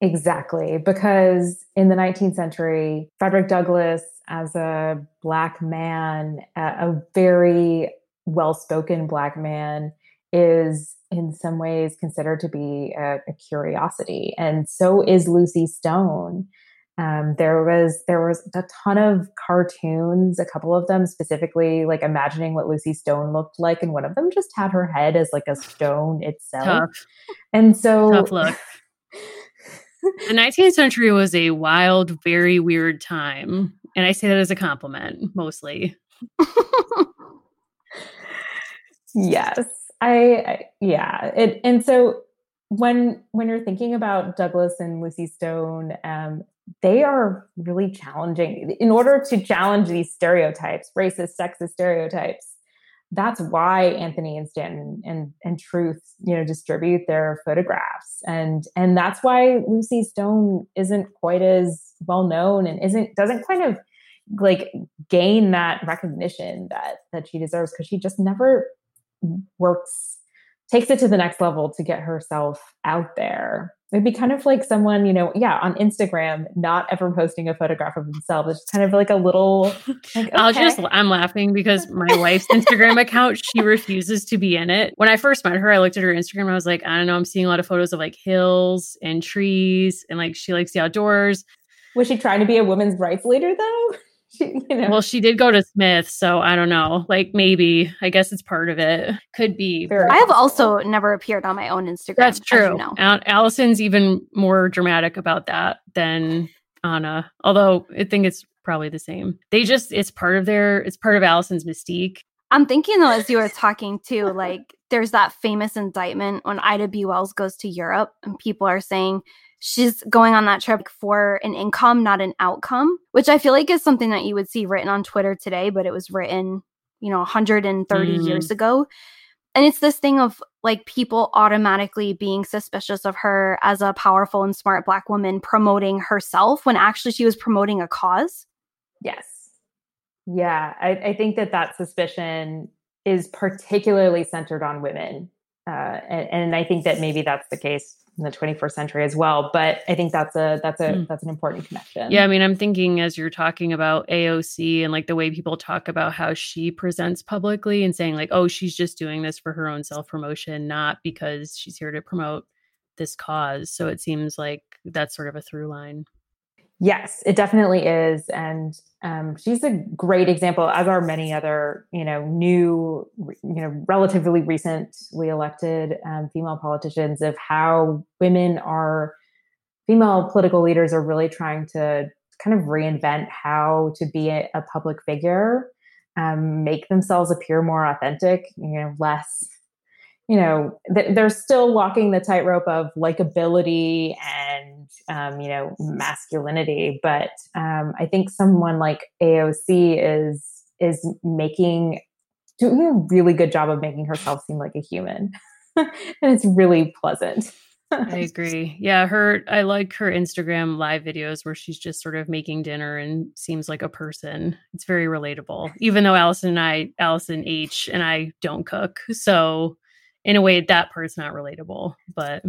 Exactly. Because in the 19th century, Frederick Douglass, as a Black man, a very well spoken Black man, is in some ways considered to be a, a curiosity, and so is Lucy Stone. Um, there was there was a ton of cartoons, a couple of them specifically like imagining what Lucy Stone looked like, and one of them just had her head as like a stone itself. Tough. And so tough look. the 19th century was a wild, very weird time, and I say that as a compliment mostly. yes. I, I yeah, it, and so when when you're thinking about Douglass and Lucy Stone, um, they are really challenging. In order to challenge these stereotypes, racist, sexist stereotypes, that's why Anthony and Stanton and and Truth, you know, distribute their photographs, and and that's why Lucy Stone isn't quite as well known and isn't doesn't kind of like gain that recognition that that she deserves because she just never works takes it to the next level to get herself out there. It'd be kind of like someone you know yeah on instagram not ever posting a photograph of themselves. It's kind of like a little like, okay. i'll just i'm laughing because my wife's instagram account she refuses to be in it. When i first met her i looked at her instagram i was like i don't know i'm seeing a lot of photos of like hills and trees and like she likes the outdoors. Was she trying to be a women's rights leader though you know. Well, she did go to Smith, so I don't know. Like maybe, I guess it's part of it. Could be. Very I have also never appeared on my own Instagram. That's true. You know. Allison's even more dramatic about that than Anna. Although I think it's probably the same. They just it's part of their it's part of Allison's mystique. I'm thinking though, as you were talking too, like there's that famous indictment when Ida B. Wells goes to Europe and people are saying she's going on that trip for an income, not an outcome, which I feel like is something that you would see written on Twitter today, but it was written, you know, 130 mm. years ago. And it's this thing of like people automatically being suspicious of her as a powerful and smart Black woman promoting herself when actually she was promoting a cause. Yes. Yeah. I, I think that that suspicion is particularly centered on women. Uh, and, and I think that maybe that's the case in the 21st century as well but i think that's a that's a mm. that's an important connection. Yeah i mean i'm thinking as you're talking about aoc and like the way people talk about how she presents publicly and saying like oh she's just doing this for her own self promotion not because she's here to promote this cause. So it seems like that's sort of a through line Yes, it definitely is, and um, she's a great example, as are many other, you know, new, you know, relatively recently elected um, female politicians of how women are, female political leaders are really trying to kind of reinvent how to be a, a public figure, um, make themselves appear more authentic, you know, less you know th- they're still walking the tightrope of likability and um, you know masculinity but um, i think someone like aoc is is making doing a really good job of making herself seem like a human and it's really pleasant I agree. Yeah, her I like her Instagram live videos where she's just sort of making dinner and seems like a person. It's very relatable. Even though Allison and I, Allison H and I don't cook. So in a way that part's not relatable but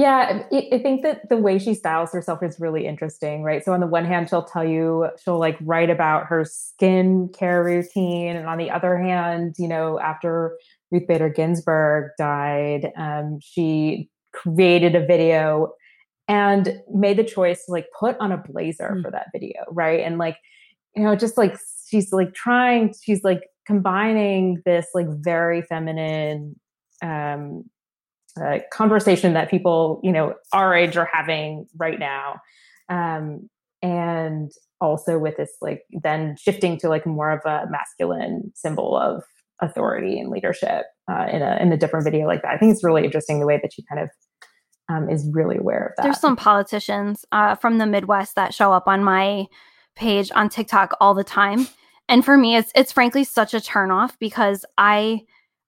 yeah i think that the way she styles herself is really interesting right so on the one hand she'll tell you she'll like write about her skin care routine and on the other hand you know after ruth bader ginsburg died um, she created a video and made the choice to like put on a blazer mm. for that video right and like you know just like she's like trying, she's like combining this like very feminine um, uh, conversation that people, you know, our age are having right now. Um, and also with this like then shifting to like more of a masculine symbol of authority and leadership uh, in a in a different video like that. I think it's really interesting the way that she kind of um, is really aware of that. There's some politicians uh, from the Midwest that show up on my page on TikTok all the time, and for me, it's it's frankly such a turnoff because I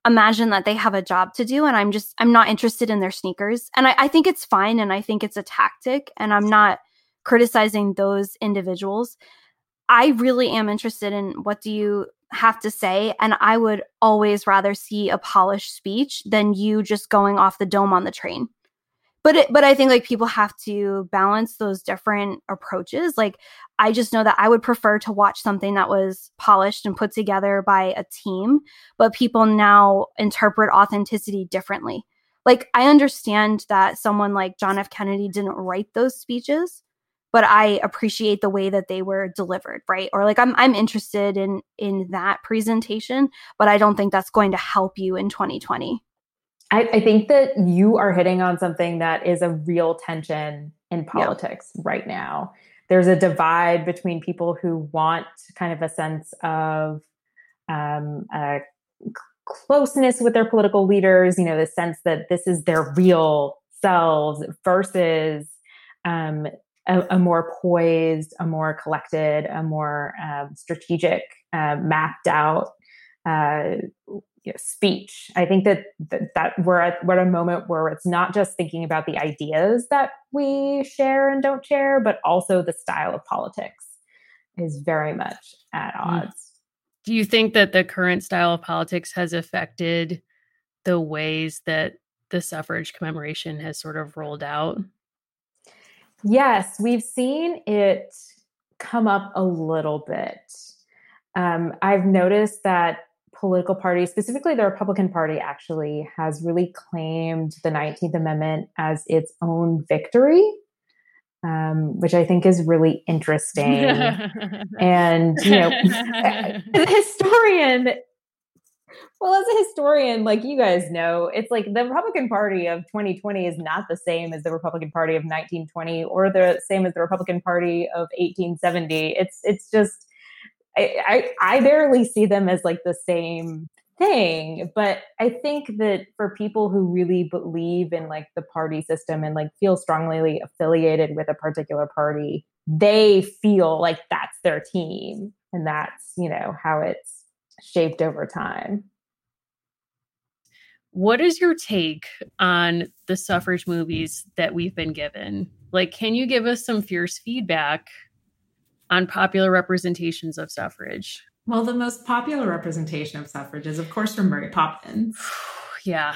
imagine that they have a job to do, and I'm just I'm not interested in their sneakers, and I, I think it's fine, and I think it's a tactic, and I'm not criticizing those individuals. I really am interested in what do you have to say and I would always rather see a polished speech than you just going off the dome on the train. But it, but I think like people have to balance those different approaches. Like I just know that I would prefer to watch something that was polished and put together by a team, but people now interpret authenticity differently. Like I understand that someone like John F Kennedy didn't write those speeches, but I appreciate the way that they were delivered, right? Or like I'm I'm interested in in that presentation, but I don't think that's going to help you in 2020. I, I think that you are hitting on something that is a real tension in politics yeah. right now. There's a divide between people who want kind of a sense of um, a closeness with their political leaders, you know, the sense that this is their real selves versus um, a, a, more poised, a more collected, a more um, strategic, uh, mapped out uh, you know, speech. I think that, that, that we're at we're at a moment where it's not just thinking about the ideas that we share and don't share, but also the style of politics is very much at mm. odds. Do you think that the current style of politics has affected the ways that the suffrage commemoration has sort of rolled out? Yes, we've seen it come up a little bit. Um, I've noticed that political parties, specifically the Republican Party, actually has really claimed the 19th Amendment as its own victory. Um, which I think is really interesting. and, you know, as a historian, well, as a historian, like you guys know, it's like the Republican Party of 2020 is not the same as the Republican Party of 1920 or the same as the Republican Party of 1870. It's it's just I, I, barely see them as like the same thing but i think that for people who really believe in like the party system and like feel strongly affiliated with a particular party they feel like that's their team and that's you know how it's shaped over time what is your take on the suffrage movies that we've been given? Like, can you give us some fierce feedback on popular representations of suffrage? Well, the most popular representation of suffrage is, of course, from Mary Poppins. yeah.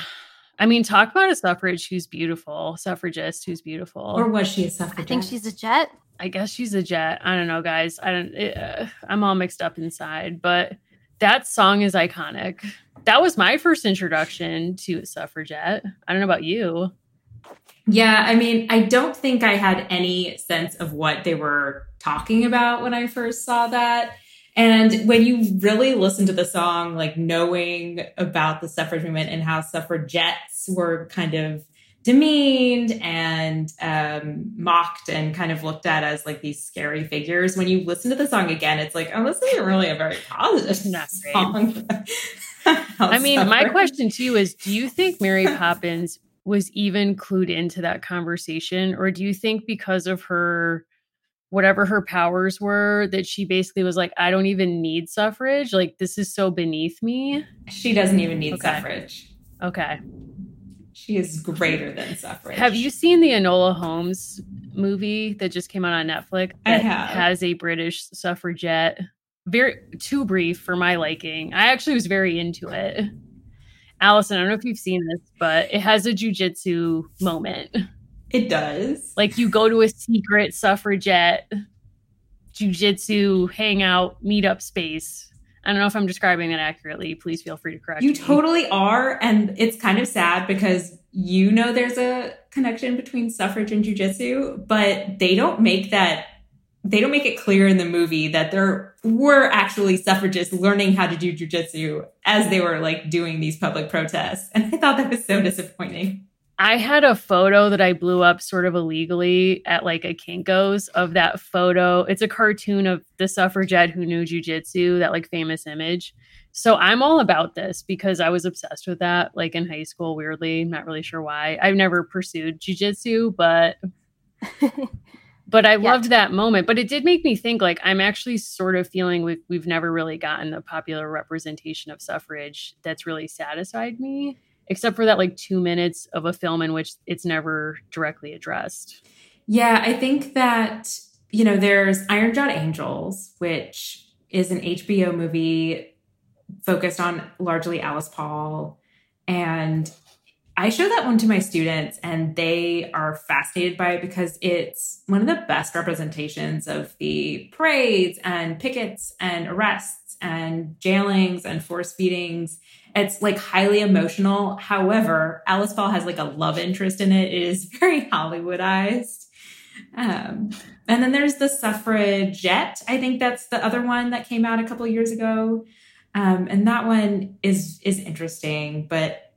I mean, talk about a suffrage who's beautiful, suffragist who's beautiful. Or was she a suffragist? I think she's a jet. I guess she's a jet. I don't know, guys. I don't. It, uh, I'm all mixed up inside, but that song is iconic. That was my first introduction to a suffragette. I don't know about you. Yeah, I mean, I don't think I had any sense of what they were talking about when I first saw that. And when you really listen to the song, like knowing about the suffrage movement and how suffragettes were kind of demeaned and um, mocked and kind of looked at as like these scary figures. When you listen to the song again, it's like, oh, this isn't really a very positive Not song. I mean, my question to you is do you think Mary Poppins was even clued into that conversation? Or do you think because of her whatever her powers were that she basically was like i don't even need suffrage like this is so beneath me she doesn't even need okay. suffrage okay she is greater than suffrage. Have you seen the Enola Holmes movie that just came out on Netflix? I have. Has a British suffragette. Very too brief for my liking. I actually was very into it. Allison, I don't know if you've seen this, but it has a jujitsu moment. It does. Like you go to a secret suffragette jujitsu hangout meetup space I don't know if I'm describing it accurately. Please feel free to correct you me. totally are. And it's kind of sad because you know there's a connection between suffrage and jujitsu, but they don't make that they don't make it clear in the movie that there were actually suffragists learning how to do jujitsu as they were like doing these public protests. And I thought that was so disappointing. I had a photo that I blew up sort of illegally at like a Kinko's of that photo. It's a cartoon of the suffragette who knew jujitsu, that like famous image. So I'm all about this because I was obsessed with that like in high school, weirdly. Not really sure why. I've never pursued jujitsu, but but I yeah. loved that moment. But it did make me think like I'm actually sort of feeling we've, we've never really gotten the popular representation of suffrage that's really satisfied me, except for that like two minutes of a film in which it's never directly addressed. Yeah, I think that, you know, there's Iron Jawed Angels, which is an HBO movie focused on largely Alice Paul. And I show that one to my students and they are fascinated by it because it's one of the best representations of the parades and pickets and arrests and jailings and force feedings. It's like highly emotional. However, Alice Paul has like a love interest in it. It is very Hollywoodized. Um, and then there's the suffragette. I think that's the other one that came out a couple years ago. Um, and that one is is interesting, but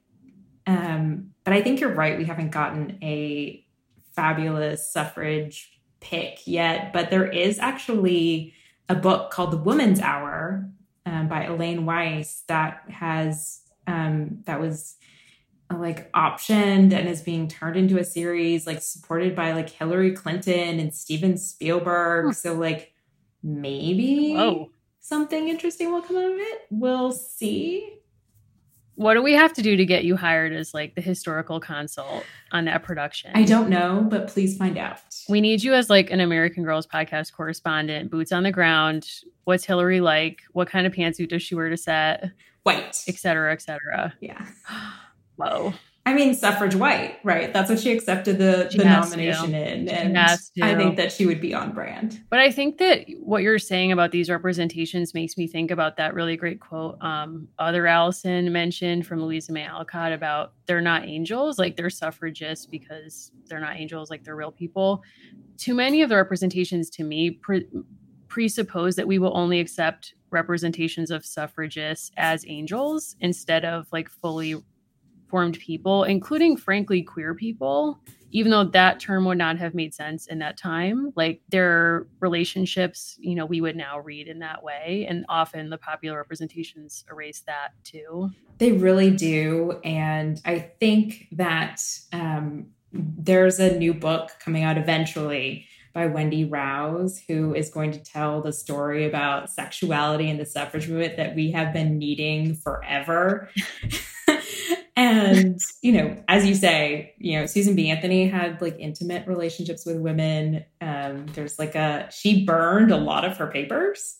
um, but I think you're right. We haven't gotten a fabulous suffrage pick yet, but there is actually a book called The Woman's Hour um, by Elaine Weiss that has um, that was uh, like optioned and is being turned into a series like supported by like Hillary Clinton and Steven Spielberg. Hmm. So like maybe Whoa. something interesting will come out of it. We'll see what do we have to do to get you hired as like the historical consult on that production? I don't know, but please find out. We need you as like an American Girls podcast correspondent, boots on the ground. What's Hillary like? What kind of pantsuit does she wear to set? White, et cetera, et cetera. Yeah. Whoa. I mean, suffrage white, right? That's what she accepted the, the nomination in. And I think that she would be on brand. But I think that what you're saying about these representations makes me think about that really great quote um, other Allison mentioned from Louisa May Alcott about they're not angels, like they're suffragists because they're not angels, like they're real people. Too many of the representations to me pre- presuppose that we will only accept representations of suffragists as angels instead of like fully formed people, including, frankly, queer people, even though that term would not have made sense in that time. Like their relationships, you know, we would now read in that way. And often the popular representations erase that too. They really do. And I think that um, there's a new book coming out eventually by Wendy Rouse, who is going to tell the story about sexuality and the suffrage movement that we have been needing forever. and you know as you say you know susan b. Anthony had like intimate relationships with women. Um there's like a she burned a lot of her papers.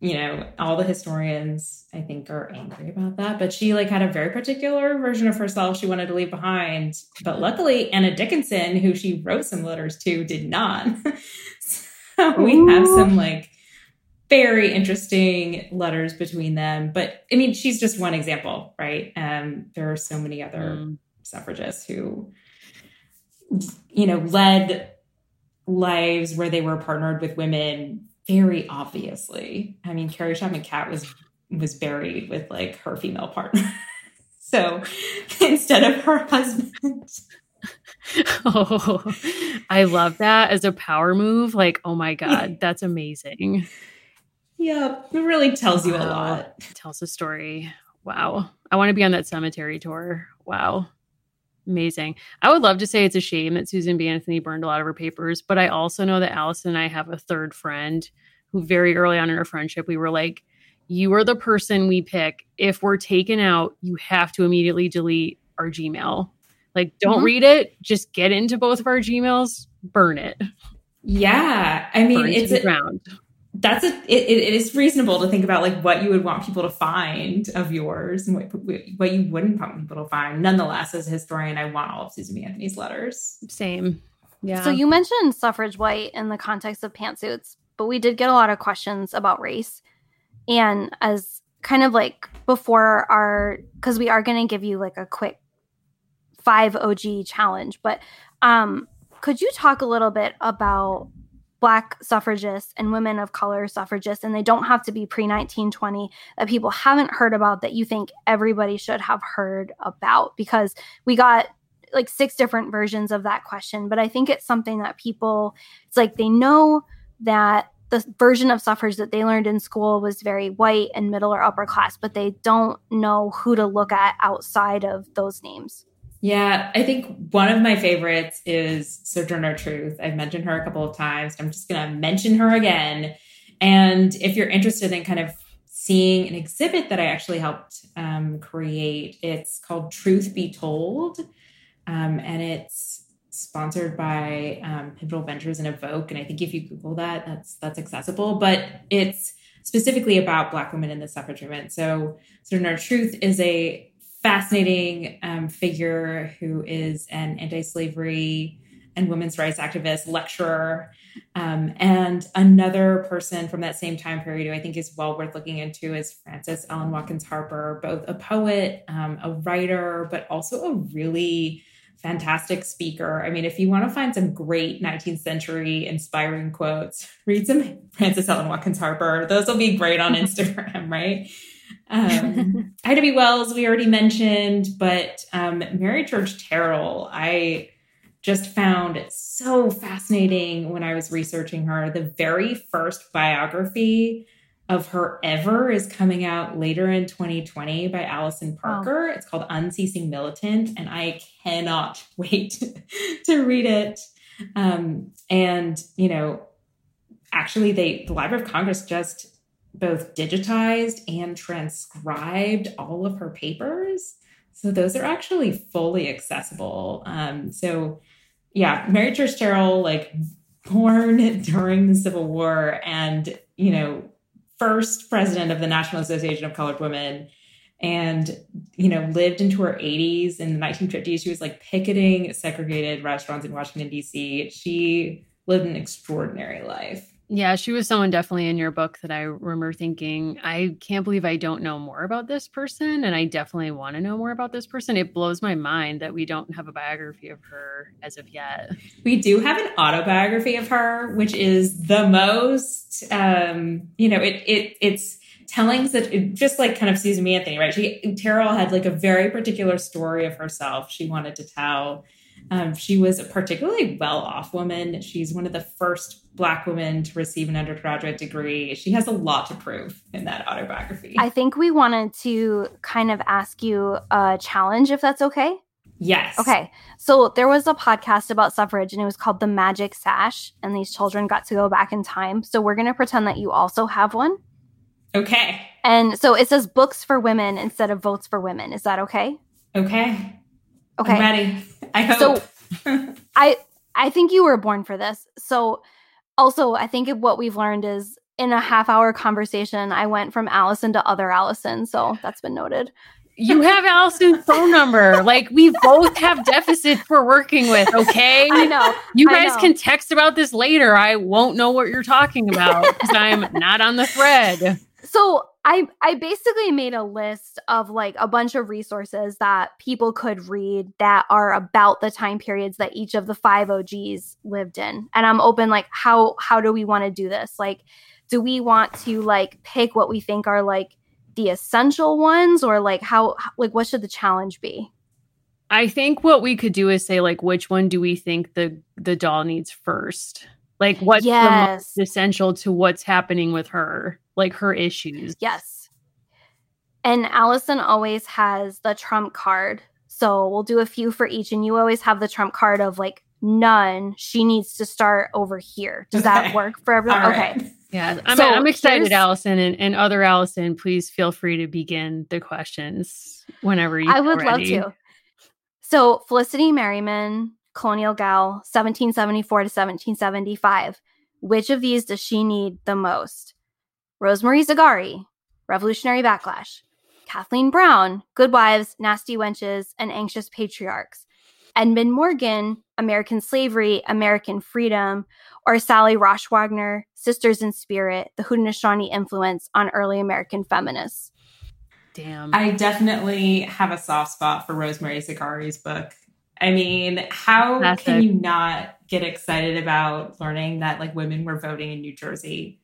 You know all the historians i think are angry about that but she like had a very particular version of herself she wanted to leave behind. But luckily anna dickinson who she wrote some letters to did not. So we have some like very interesting letters between them. But I mean, she's just one example, right? Um, there are so many other mm. suffragists who, you know, led lives where they were partnered with women very obviously. I mean, Carrie Chapman Catt was was buried with like her female partner. so instead of her husband. oh, I love that as a power move. Like, oh my God, that's amazing. Yeah, it really tells you wow. a lot. It tells a story. Wow. I want to be on that cemetery tour. Wow. Amazing. I would love to say it's a shame that Susan B. Anthony burned a lot of her papers, but I also know that Allison and I have a third friend who very early on in our friendship, we were like, you are the person we pick. If we're taken out, you have to immediately delete our Gmail. Like, don't mm-hmm. read it. Just get into both of our Gmails, burn it. Yeah. I mean, burn it's a, ground that's a it, it is reasonable to think about like what you would want people to find of yours and what, what you wouldn't want people to find. Nonetheless as a historian i want all of susan b. Anthony's letters. Same. Yeah. So you mentioned suffrage white in the context of pantsuits but we did get a lot of questions about race. And as kind of like before our because we are going to give you like a quick five og challenge but um could you talk a little bit about black suffragists and women of color suffragists and they don't have to be pre-1920 that people haven't heard about that you think everybody should have heard about because we got like six different versions of that question. But i think it's something that people it's like they know that the version of suffrage that they learned in school was very white and middle or upper class but they don't know who to look at outside of those names yeah, I think one of my favorites is Sojourner Truth. I've mentioned her a couple of times. I'm just going to mention her again. And if you're interested in kind of seeing an exhibit that I actually helped um, create, it's called Truth Be Told. Um, and it's sponsored by um, Pivotal Ventures and Evoke. And I think if you Google that, that's that's accessible. But it's specifically about Black women in the suffrage movement. So Sojourner Truth is a fascinating um, figure who is an anti-slavery and women's rights activist, lecturer, um, and another person from that same time period who I think is well worth looking into is Frances Ellen Watkins Harper, both a poet, um, a writer, but also a really fantastic speaker. I mean, if you want to find some great 19th century inspiring quotes, read some Frances Ellen Watkins Harper. Those will be great on Instagram, right? Um, Ida B. Wells, we already mentioned, but um, Mary Church Terrell, I just found so fascinating when I was researching her. The very first biography of her ever is coming out later in 2020 by Alison Parker. It's called Unceasing Militant, and I cannot wait to read it. Um, and, you know, actually, they the Library of Congress just both digitized and transcribed all of her papers. So those are actually fully accessible. Um, so yeah, Mary Church Terrell, like born during the Civil War and, you know, first president of the National Association of Colored Women and, you know, lived into her 80s in the 1950s. She was like picketing segregated restaurants in Washington, D.C. She lived an extraordinary life. Yeah, she was someone definitely in your book that I remember thinking, I can't believe I don't know more about this person. And I definitely want to know more about this person. It blows my mind that we don't have a biography of her as of yet. We do have an autobiography of her, which is the most, um, you know, it, it it's telling that it, just like kind of Susan B. Anthony, right? She, Terrell had like a very particular story of herself she wanted to tell um, she was a particularly well off woman. She's one of the first Black women to receive an undergraduate degree. She has a lot to prove in that autobiography. I think we wanted to kind of ask you a challenge, if that's okay. Yes. Okay. So there was a podcast about suffrage and it was called The Magic Sash, and these children got to go back in time. So we're going to pretend that you also have one. Okay. And so it says books for women instead of votes for women. Is that okay? Okay. Okay. I'm ready. I hope. So I I think you were born for this. So also I think what we've learned is in a half hour conversation, I went from Allison to other Allison. So that's been noted. You have Allison's phone number. Like we both have deficits we're working with. Okay. I know. You guys know. can text about this later. I won't know what you're talking about because I'm not on the thread. So I I basically made a list of like a bunch of resources that people could read that are about the time periods that each of the five OGs lived in. And I'm open like how how do we want to do this? Like do we want to like pick what we think are like the essential ones or like how like what should the challenge be? I think what we could do is say like which one do we think the the doll needs first? Like what's yes. the most essential to what's happening with her? like her issues. Yes. And Allison always has the trump card. So we'll do a few for each. And you always have the trump card of like none. She needs to start over here. Does okay. that work for everyone? Right. Okay. Yeah, I'm, so I'm excited, Allison, and, and other Allison. Please feel free to begin the questions whenever you. I would ready. love to. So Felicity Merriman, colonial gal, 1774 to 1775. Which of these does she need the most? Rosemarie Zagarri, Revolutionary Backlash, Kathleen Brown, Good Wives, Nasty Wenches, and Anxious Patriarchs, Edmund Morgan, American Slavery, American Freedom, or Sally Roesch Wagner, Sisters in Spirit, the Haudenosaunee influence on early American feminists. Damn. I definitely have a soft spot for Rosemarie Zagarri's book. I mean, how Classic. can you not get excited about learning that like women were voting in New Jersey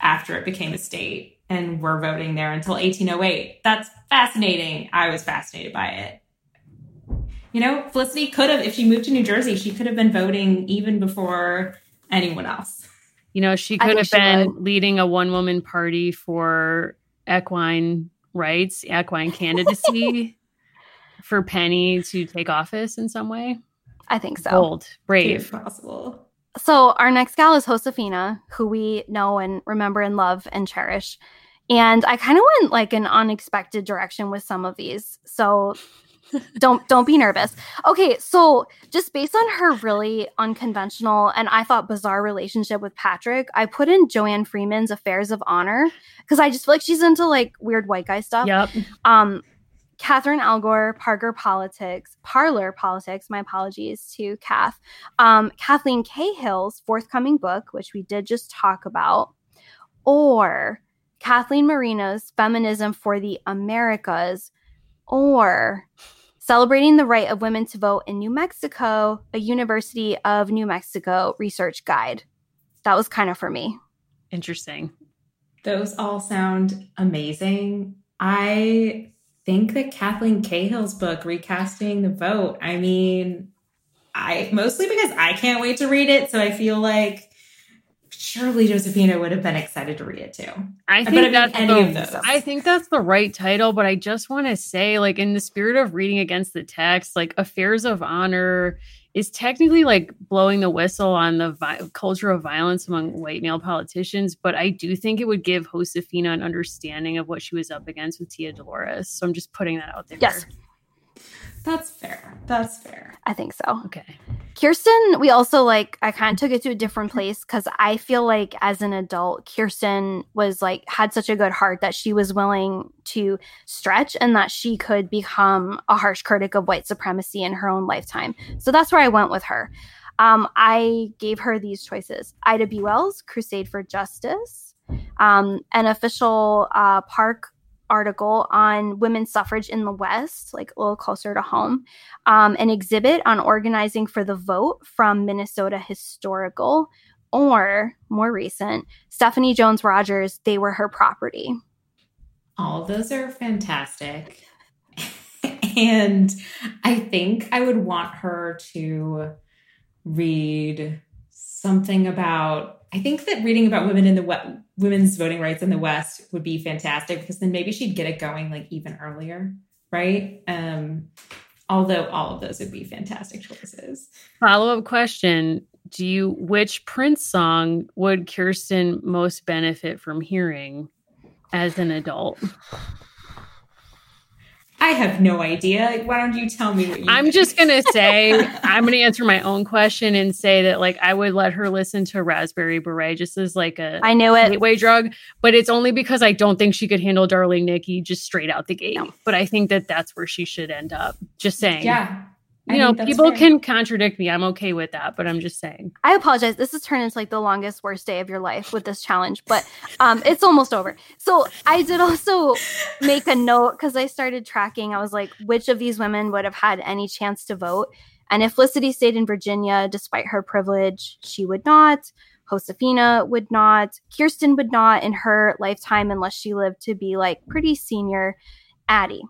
after it became a state and were voting there until 1808? That's fascinating. I was fascinated by it. You know, Felicity could have, if she moved to New Jersey, she could have been voting even before anyone else. You know, she could have she been would. leading a one woman party for equine rights, equine candidacy for Penny to take office in some way. I think so. Bold, If brave. possible. So our next gal is Josefina, who we know and remember and love and cherish. And I kind of went like an unexpected direction with some of these. So don't don't be nervous. Okay, so just based on her really unconventional and I thought bizarre relationship with Patrick, I put in Joanne Freeman's Affairs of Honor because I just feel like she's into like weird white guy stuff. Yep. Um, Catherine Allgor, Parker Politics, Parlor Politics. My apologies to Kath. Um, Cathleen Cahill's forthcoming book, which we did just talk about, or Kathleen Marino's Feminism for the Americas, or Celebrating the Right of Women to Vote in New Mexico, a University of New Mexico research guide. That was kind of for me. Interesting. Those all sound amazing. I think that Cathleen Cahill's book, Recasting the Vote, I mean, I mostly because I can't wait to read it. So I feel like surely Josefina would have been excited to read it too. I think that's any the, of those- I think that's the right title, but I just want to say, like, in the spirit of reading against the text, like, Affairs of Honor is technically like blowing the whistle on the vi- culture of violence among white male politicians, but I do think it would give Josefina an understanding of what she was up against with Tia Dolores. So I'm just putting that out there. Yes. That's fair. That's fair. I think so. Okay. Kirsten, we also like, I kind of took it to a different place because I feel like as an adult, Kirsten was like, had such a good heart that she was willing to stretch and that she could become a harsh critic of white supremacy in her own lifetime. So that's where I went with her. Um, I gave her these choices Ida B. Wells, Crusade for Justice, um, an official uh, park article on women's suffrage in the West, like a little closer to home um, an exhibit on organizing for the vote from Minnesota Historical, or more recent, Stephanie Jones Rogers, They Were Her Property. All those are fantastic. and I think I would want her to read something about I think that reading about women in the women's voting rights in the West would be fantastic because then maybe she'd get it going like even earlier, right? Um although all of those would be fantastic choices. Follow up question Do you, which Prince song would Kirsten most benefit from hearing as an adult? I have no idea. Like, why don't you tell me what you I'm think? just gonna say I'm gonna answer my own question and say that like I would let her listen to Raspberry Beret just as like a I knew it. gateway drug, but it's only because I don't think she could handle Darling Nikki just straight out the gate. But I think that that's where she should end up. Just saying. Yeah. You know, people fair. can contradict me. I'm okay with that, but I'm just saying. I apologize. This has turned into like the longest, worst day of your life with this challenge, but um, it's almost over. So I did also make a note because I started tracking. I was like, which of these women would have had any chance to vote? And if Felicity stayed in Virginia, despite her privilege, she would not. Josefina would not. Kirsten would not in her lifetime unless she lived to be like pretty senior. Addy.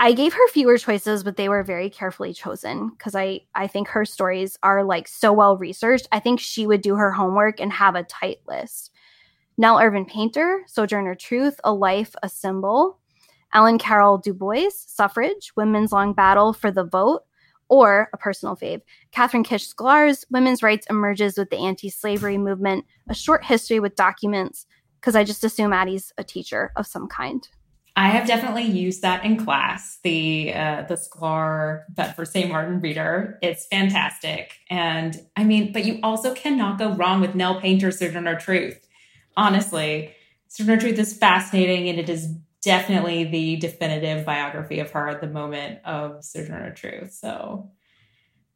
I gave her fewer choices, but they were very carefully chosen because I I think her stories are like so well researched. I think she would do her homework and have a tight list. Nell Irvin Painter, Sojourner Truth, A Life, A Symbol. Ellen Carol Du Bois, Suffrage, Women's Long Battle for the Vote, or a personal fave, Kathryn Kish Sklar's Women's Rights Emerges with the Anti-Slavery Movement, a short history with documents, because I just assume Addy's a teacher of some kind. I have definitely used that in class. The uh, the Sklar but for St. Martin reader. It's fantastic. And I mean, but you also cannot go wrong with Nell Painter's Sojourner Truth. Honestly, Sojourner Truth is fascinating and it is definitely the definitive biography of her at the moment of Sojourner Truth. So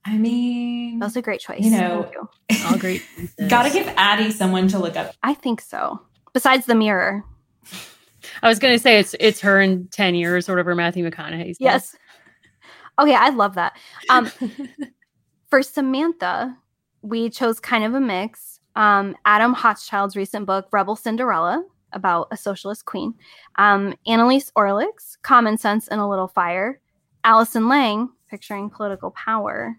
I mean that's a great choice. You know, Thank you. All great. gotta give Addy someone to look up. I think so. Besides the mirror. I was gonna say it's it's her in ten years or whatever Matthew McConaughey said. Yes. Okay, I love that. Um, for Samantha, we chose kind of a mix. Um, Adam Hochschild's recent book, Rebel Cinderella, about a socialist queen. Um, Annelise Orleck's Common Sense and a Little Fire. Allison Lange, picturing political power.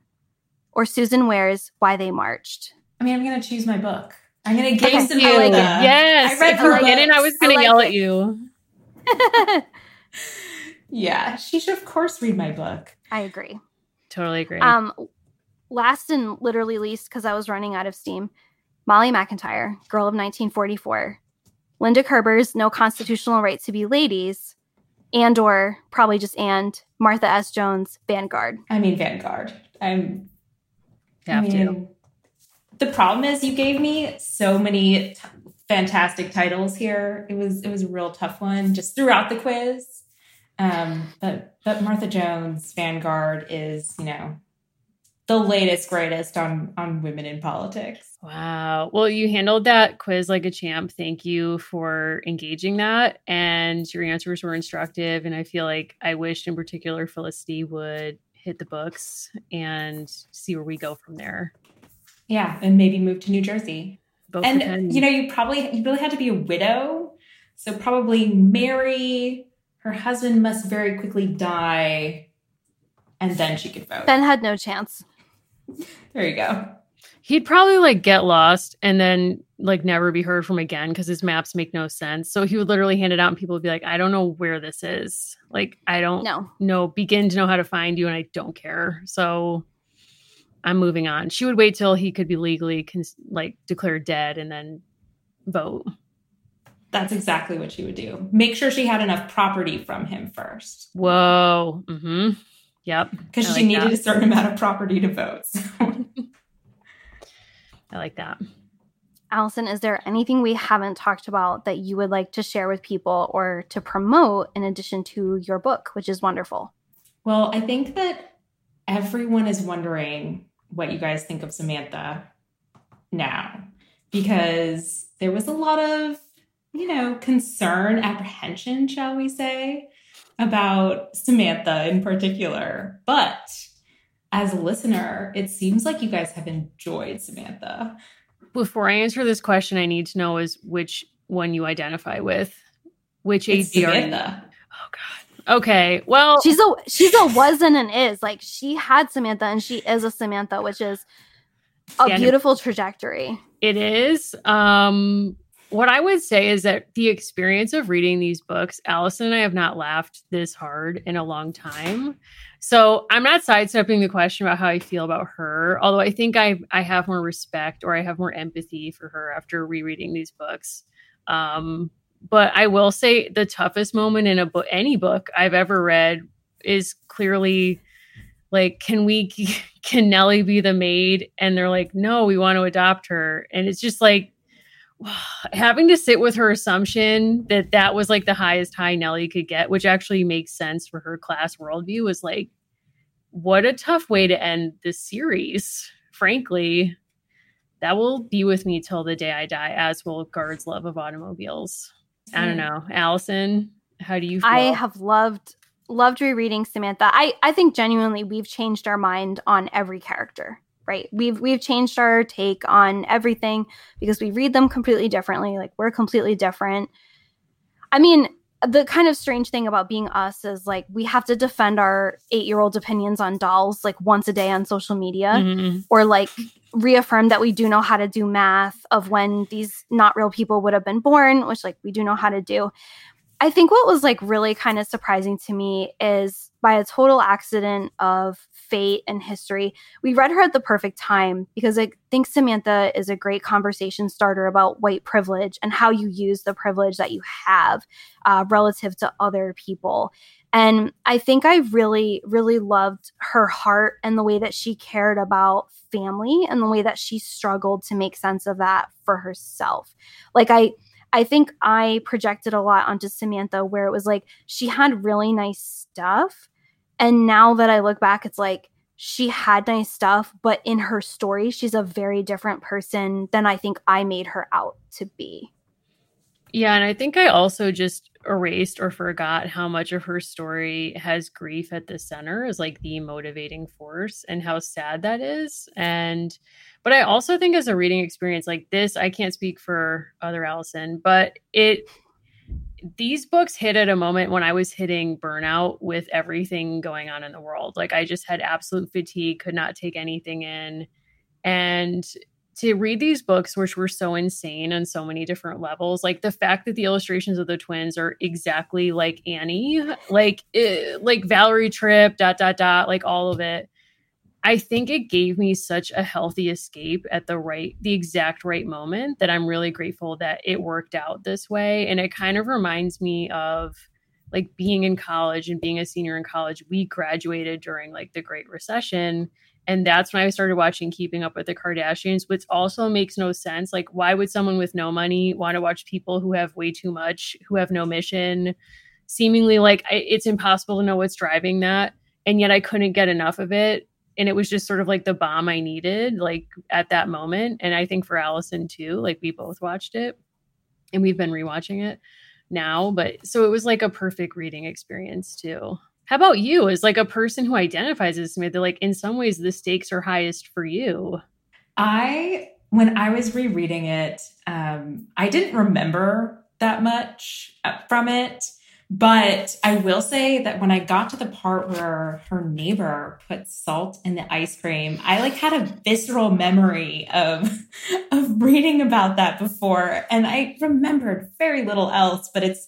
Or Susan Ware's Why They Marched. I mean, I'm going to choose my book. I'm going to give Thank Samantha. you. like yes. I read if her you didn't, I was going I to like yell it. at you. Yeah, she should, of course, read my book. I agree. Totally agree. Um, last and literally least, because I was running out of steam, Molly McIntyre, Girl of 1944, Linda Kerber's No Constitutional Right to Be Ladies, and or probably just and Martha S. Jones, Vanguard. I mean, Vanguard. I'm. Have I to. The problem is, you gave me so many t- fantastic titles here. It was it was a real tough one just throughout the quiz. Um, but but Martha Jones, Vanguard is you know the latest greatest on on women in politics. Wow. Well, you handled that quiz like a champ. Thank you for engaging that. And your answers were instructive. And I feel like I wished, in particular, Felicity would hit the books and see where we go from there. Yeah, and maybe move to New Jersey. Vote and for Ken. you know you probably you really had to be a widow so probably marry her husband must very quickly die and then she could vote Ben had no chance. there you go he'd probably like get lost and then like never be heard from again because his maps make no sense. So he would literally hand it out and people would be like, I don't know where this is. Like, I don't No. know, begin to know how to find you and I don't care. So I'm moving on. She would wait till he could be legally cons- like declared dead and then vote. that's exactly what she would do make sure she had enough property from him first Whoa. Mm-hmm. Yep. because she like needed that. a certain amount of property to vote so. I like that. Allison, is there anything we haven't talked about that you would like to share with people or to promote in addition to your book, which is wonderful? Well, I think that everyone is wondering what you guys think of Samantha now because there was a lot of, you know, concern, apprehension, shall we say, about Samantha in particular. But as a listener, it seems like you guys have enjoyed Samantha. Before I answer this question, I need to know is which one you identify with. Which It's AD are you? Samantha. Oh God. Okay. Well, She's a she's a was and an is. Like she had Samantha and she is a Samantha, which is a Yeah, beautiful trajectory. It is. Um, what I would say is that the experience of reading these books, Allison and I have not laughed this hard in a long time. So I'm not sidestepping the question about how I feel about her, although I think I I have more respect or I have more empathy for her after rereading these books. Um, but I will say the toughest moment in a book, any book I've ever read, is clearly like, can we, can Nellie be the maid? And they're like, no, we want to adopt her. And it's just like, having to sit with her assumption that that was like the highest high Nellie could get, which actually makes sense for her class worldview, was like, what a tough way to end this series. Frankly, that will be with me till the day I die, as will Gard's love of automobiles. I don't mm. know, Allison, how do you feel? I have loved loved rereading Samantha. I I think genuinely we've changed our mind on every character, right? We've we've changed our take on everything because we read them completely differently. Like we're completely different. I mean, the kind of strange thing about being us is like we have to defend our 8-year-old opinions on dolls like once a day on social media Mhm. or like reaffirm that we do know how to do math of when these not real people would have been born, which like we do know how to do. I think what was like really kind of surprising to me is by a total accident of fate and history, we read her at the perfect time because I think Samantha is a great conversation starter about white privilege and how you use the privilege that you have uh, relative to other people. And I think I really, really loved her heart and the way that she cared about family and the way that she struggled to make sense of that for herself. Like, I, I think I projected a lot onto Samantha where it was like she had really nice stuff. And now that I look back, it's like she had nice stuff, but in her story, she's a very different person than I think I made her out to be. Yeah, and I think I also just erased or forgot how much of her story has grief at the center as like the motivating force and how sad that is. And but I also think as a reading experience like this, I can't speak for other Allison, but it these books hit at a moment when I was hitting burnout with everything going on in the world. Like I just had absolute fatigue, could not take anything in. And to read these books, which were so insane on so many different levels, like the fact that the illustrations of the twins are exactly like Annie, like it, like Valerie Tripp, dot dot dot, like all of it. I think it gave me such a healthy escape at the right, the exact right moment that I'm really grateful that it worked out this way. And it kind of reminds me of like being in college and being a senior in college. We graduated during like the Great Recession. And that's when I started watching Keeping Up with the Kardashians, which also makes no sense. Like, why would someone with no money want to watch people who have way too much, who have no mission? Seemingly like it's impossible to know what's driving that. And yet I couldn't get enough of it and it was just sort of like the bomb I needed, like at that moment. And I think for Allison too, like we both watched it and we've been rewatching it now. But so it was like a perfect reading experience too. How about you as like a person who identifies as Smith? Like in some ways the stakes are highest for you. I when I was rereading it, um, I didn't remember that much uh, from it. But I will say that when I got to the part where her neighbor put salt in the ice cream, I like had a visceral memory of of reading about that before and I remembered very little else, but it's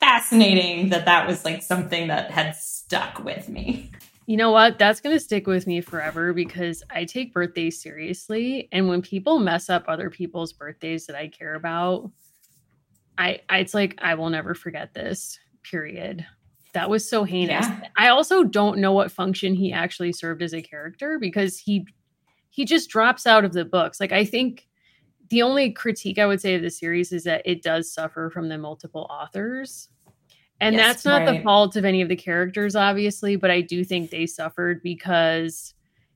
fascinating that that was like something that had stuck with me. You know what? That's going to stick with me forever because I take birthdays seriously and when people mess up other people's birthdays that I care about, I, I it's like I will never forget this period. That was so heinous. Yeah. I also don't know what function he actually served as a character because he he just drops out of the books. Like I think the only critique I would say of the series is that it does suffer from the multiple authors. And yes, that's not right. the fault of any of the characters, obviously, but I do think they suffered because,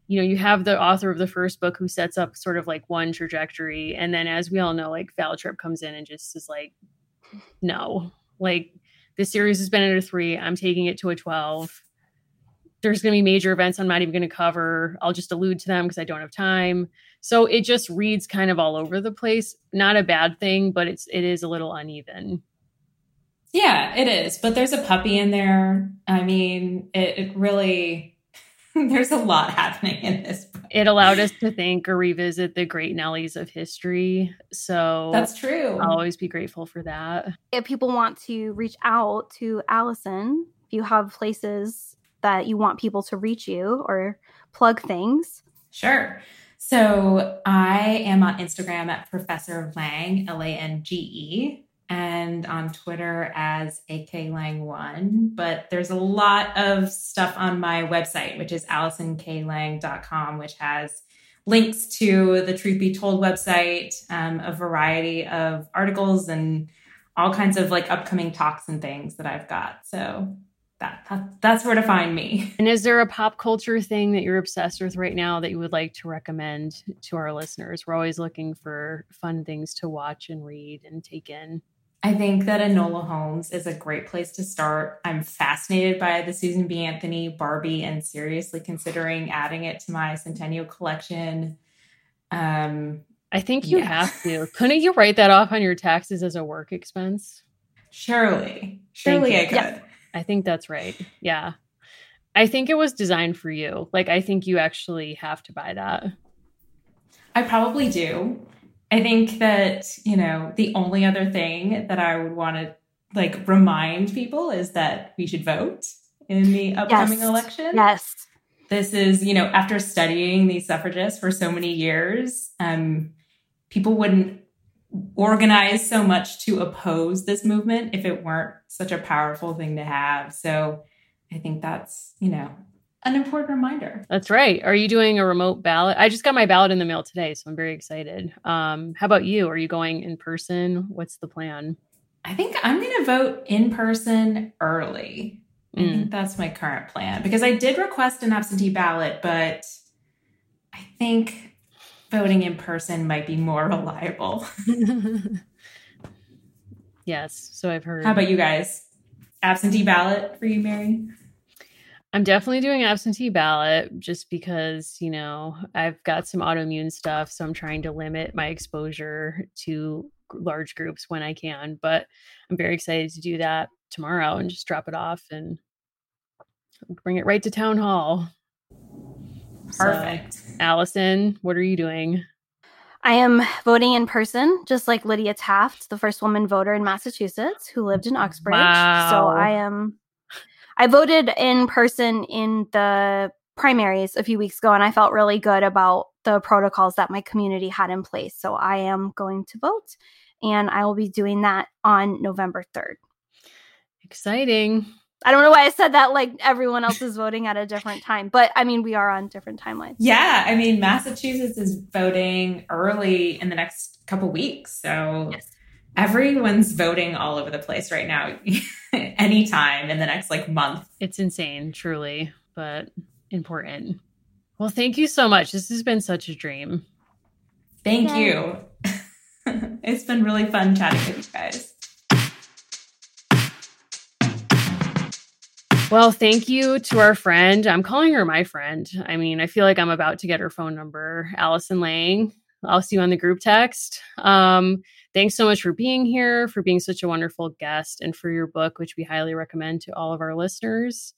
you know, you have the author of the first book who sets up sort of like one trajectory. And then, as we all know, like Val Tripp comes in and just is like, no, like this series has been at a three. I'm taking it to a 12. There's going to be major events I'm not even going to cover. I'll just allude to them because I don't have time. So it just reads kind of all over the place. Not a bad thing, but it's it is a little uneven. Yeah, it is. But there's a puppy in there. I mean, it, it really There's a lot happening in this book. It allowed us to think or revisit the great Nellies of history. So that's true. I'll always be grateful for that. If people want to reach out to Allison, if you have places that you want people to reach you or plug things. Sure. So I am on Instagram at Professor Lange, L A N G E and on Twitter as AK Lange1. But there's a lot of stuff on my website, which is AllisonKLange.com, which has links to the Truth Be Told website, um, a variety of articles, and all kinds of like upcoming talks and things that I've got. So that, that, that's where to find me. And is there a pop culture thing that you're obsessed with right now that you would like to recommend to our listeners? We're always looking for fun things to watch and read and take in. I think that Enola Holmes is a great place to start. I'm fascinated by the Susan B. Anthony Barbie and seriously considering adding it to my Centennial collection. Um, I think you yeah. have to. Couldn't you write that off on your taxes as a work expense? Surely. Surely I could. Yeah, I think that's right. Yeah. I think it was designed for you. Like, I think you actually have to buy that. I probably do. I think that, you know, the only other thing that I would want to like remind people is that we should vote in the upcoming yes. election. Yes. This is, you know, after studying these suffragists for so many years, um, people wouldn't organize so much to oppose this movement if it weren't such a powerful thing to have. So I think that's, you know, an important reminder. That's right. Are you doing a remote ballot? I just got my ballot in the mail today, so I'm very excited. Um, how about you? Are you going in person? What's the plan? I think I'm going to vote in person early. I mm. think that's my current plan because I did request an absentee ballot, but I think voting in person might be more reliable. Yes, so I've heard. How about you guys? Absentee ballot for you, Mary? I'm definitely doing absentee ballot just because, you know, I've got some autoimmune stuff. So I'm trying to limit my exposure to large groups when I can. But I'm very excited to do that tomorrow and just drop it off and bring it right to town hall. Perfect. So, Allison, what are you doing? I am voting in person, just like Lydia Taft, the first woman voter in Massachusetts who lived in Uxbridge. Wow. So I am I voted in person in the primaries a few weeks ago, and I felt really good about the protocols that my community had in place. So I am going to vote, and I will be doing that on November 3rd. Exciting. I don't know why I said that like everyone else is voting at a different time, but I mean, we are on different timelines. Yeah. I mean, Massachusetts is voting early in the next couple weeks. So yes everyone's voting all over the place right now anytime in the next like month it's insane truly but important well thank you so much this has been such a dream thank Yay. you it's been really fun chatting with you guys Well, thank you to our friend. I'm calling her my friend. I mean, I feel like I'm about to get her phone number, Allison Lange. I'll see you on the group text. Um, thanks so much for being here, for being such a wonderful guest, and for your book, which we highly recommend to all of our listeners.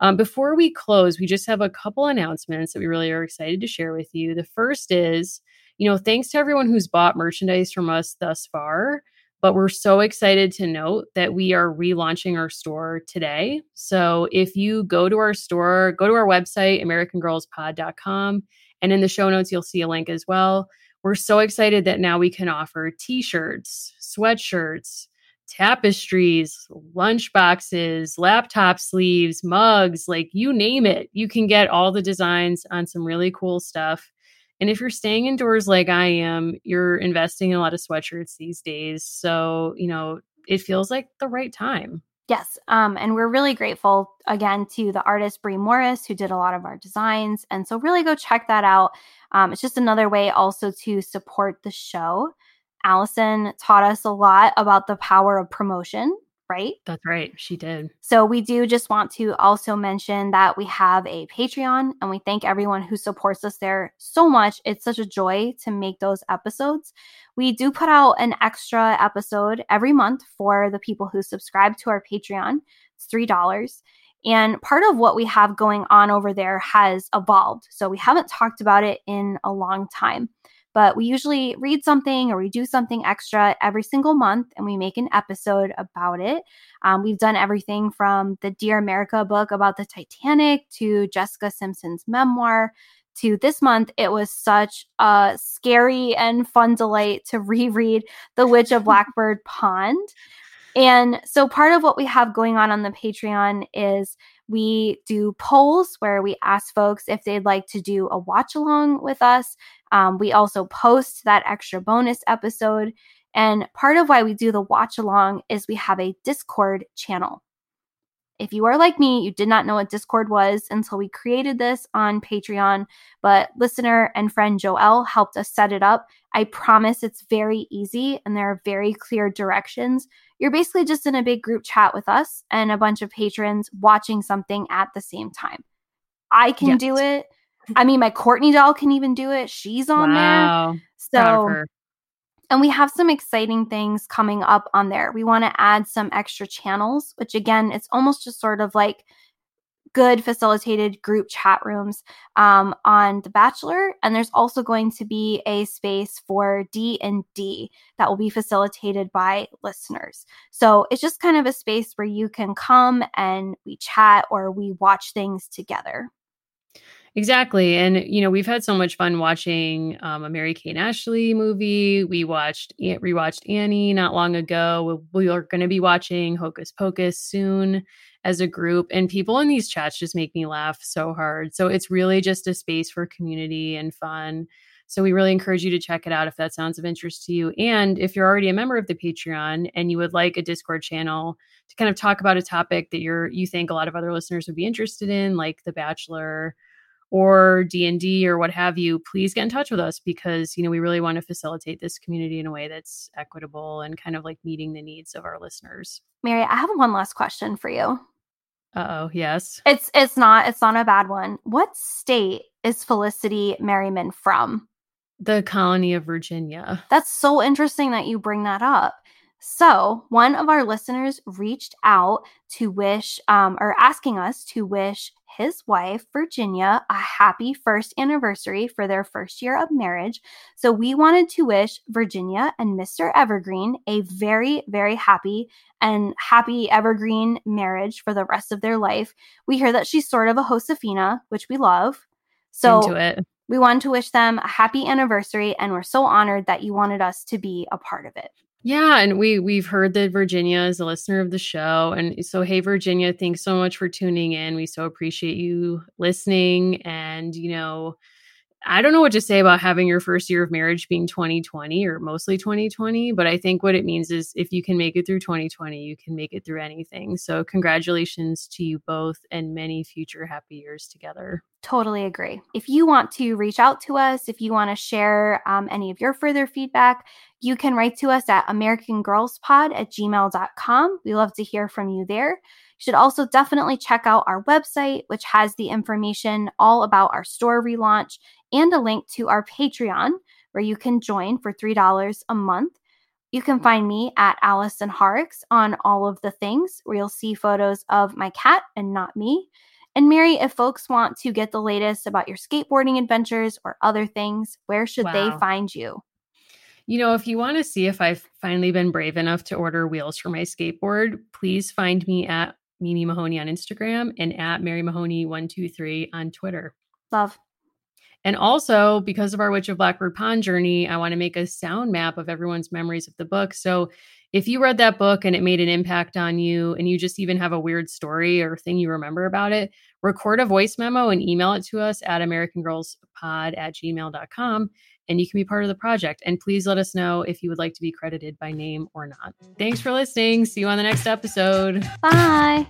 Um, before we close, we just have a couple announcements that we really are excited to share with you. The first is, you know, thanks to everyone who's bought merchandise from us thus far. But we're so excited to note that we are relaunching our store today. So if you go to our store, go to our website, AmericanGirlsPod.com, and in the show notes, you'll see a link as well. We're so excited that now we can offer t shirts, sweatshirts, tapestries, lunch boxes, laptop sleeves, mugs like you name it. You can get all the designs on some really cool stuff. And if you're staying indoors like I am, you're investing in a lot of sweatshirts these days. So, you know, it feels like the right time. Yes. Um, and we're really grateful again to the artist Brie Morris, who did a lot of our designs. And so, really go check that out. Um, it's just another way also to support the show. Allison taught us a lot about the power of promotion right? That's right. She did. So we do just want to also mention that we have a Patreon and we thank everyone who supports us there so much. It's such a joy to make those episodes. We do put out an extra episode every month for the people who subscribe to our Patreon. It's $3. And part of what we have going on over there has evolved. So we haven't talked about it in a long time but we usually read something or we do something extra every single month and we make an episode about it. Um, we've done everything from the Dear America book about the Titanic to Jessica Simpson's memoir to this month, it was such a scary and fun delight to reread The Witch of Blackbird Pond. And so, part of what we have going on on the Patreon is we do polls where we ask folks if they'd like to do a watch along with us. Um, we also post that extra bonus episode. And part of why we do the watch along is we have a Discord channel. If you are like me, you did not know what Discord was until we created this on Patreon, but listener and friend Joelle helped us set it up. I promise it's very easy and there are very clear directions. You're basically just in a big group chat with us and a bunch of patrons watching something at the same time. I can yes. do it. I mean, my Courtney doll can even do it. She's on wow. there. So, and we have some exciting things coming up on there. We want to add some extra channels, which again, it's almost just sort of like good facilitated group chat rooms um, on The Bachelor, and there's also going to be a space for D and D that will be facilitated by listeners. So it's just kind of a space where you can come and we chat or we watch things together. Exactly. And, you know, we've had so much fun watching um, a Mary Kate Ashley movie. We watched, rewatched Annie not long ago. We are going to be watching Hocus Pocus soon as a group. And people in these chats just make me laugh so hard. So it's really just a space for community and fun. So we really encourage you to check it out if that sounds of interest to you. And if you're already a member of the Patreon and you would like a Discord channel to kind of talk about a topic that you're you think a lot of other listeners would be interested in, like The Bachelor or D&D or what have you, please get in touch with us because, you know, we really want to facilitate this community in a way that's equitable and kind of like meeting the needs of our listeners. Mary, I have one last question for you. Uh-oh, yes. It's it's not it's not a bad one. What state is Felicity Merriman from? The colony of Virginia. That's so interesting that you bring that up. So, one of our listeners reached out to wish, um, or asking us to wish his wife, Virginia, a happy first anniversary for their first year of marriage. So, we wanted to wish Virginia and Mr. Evergreen a very, very happy and happy evergreen marriage for the rest of their life. We hear that she's sort of a Josefina, which we love. So, Into it. we wanted to wish them a happy anniversary, and we're so honored that you wanted us to be a part of it. Yeah, and we we've heard that Virginia is a listener of the show, and so hey, Virginia, thanks so much for tuning in. We so appreciate you listening, and you know, I don't know what to say about having your first year of marriage being 2020 or mostly 2020, but I think what it means is if you can make it through 2020, you can make it through anything. So, congratulations to you both and many future happy years together. Totally agree. If you want to reach out to us, if you want to share um, any of your further feedback, you can write to us at americangirlspod at gmail.com. We love to hear from you there. You should also definitely check out our website, which has the information all about our store relaunch and a link to our Patreon, where you can join for $3 a month. You can find me at Allison Horrocks on all of the things, where you'll see photos of my cat and not me. And Mary, if folks want to get the latest about your skateboarding adventures or other things, where should wow. they find you? You know, if you want to see if I've finally been brave enough to order wheels for my skateboard, please find me at Mimi Mahoney on Instagram and at Mary Mahoney123 on Twitter. Love. And also, because of our Witch of Blackbird Pond journey, I want to make a sound map of everyone's memories of the book. So if you read that book and it made an impact on you, and you just even have a weird story or thing you remember about it, record a voice memo and email it to us at americangirlspod at gmail.com and you can be part of the project. And please let us know if you would like to be credited by name or not. Thanks for listening. See you on the next episode. Bye.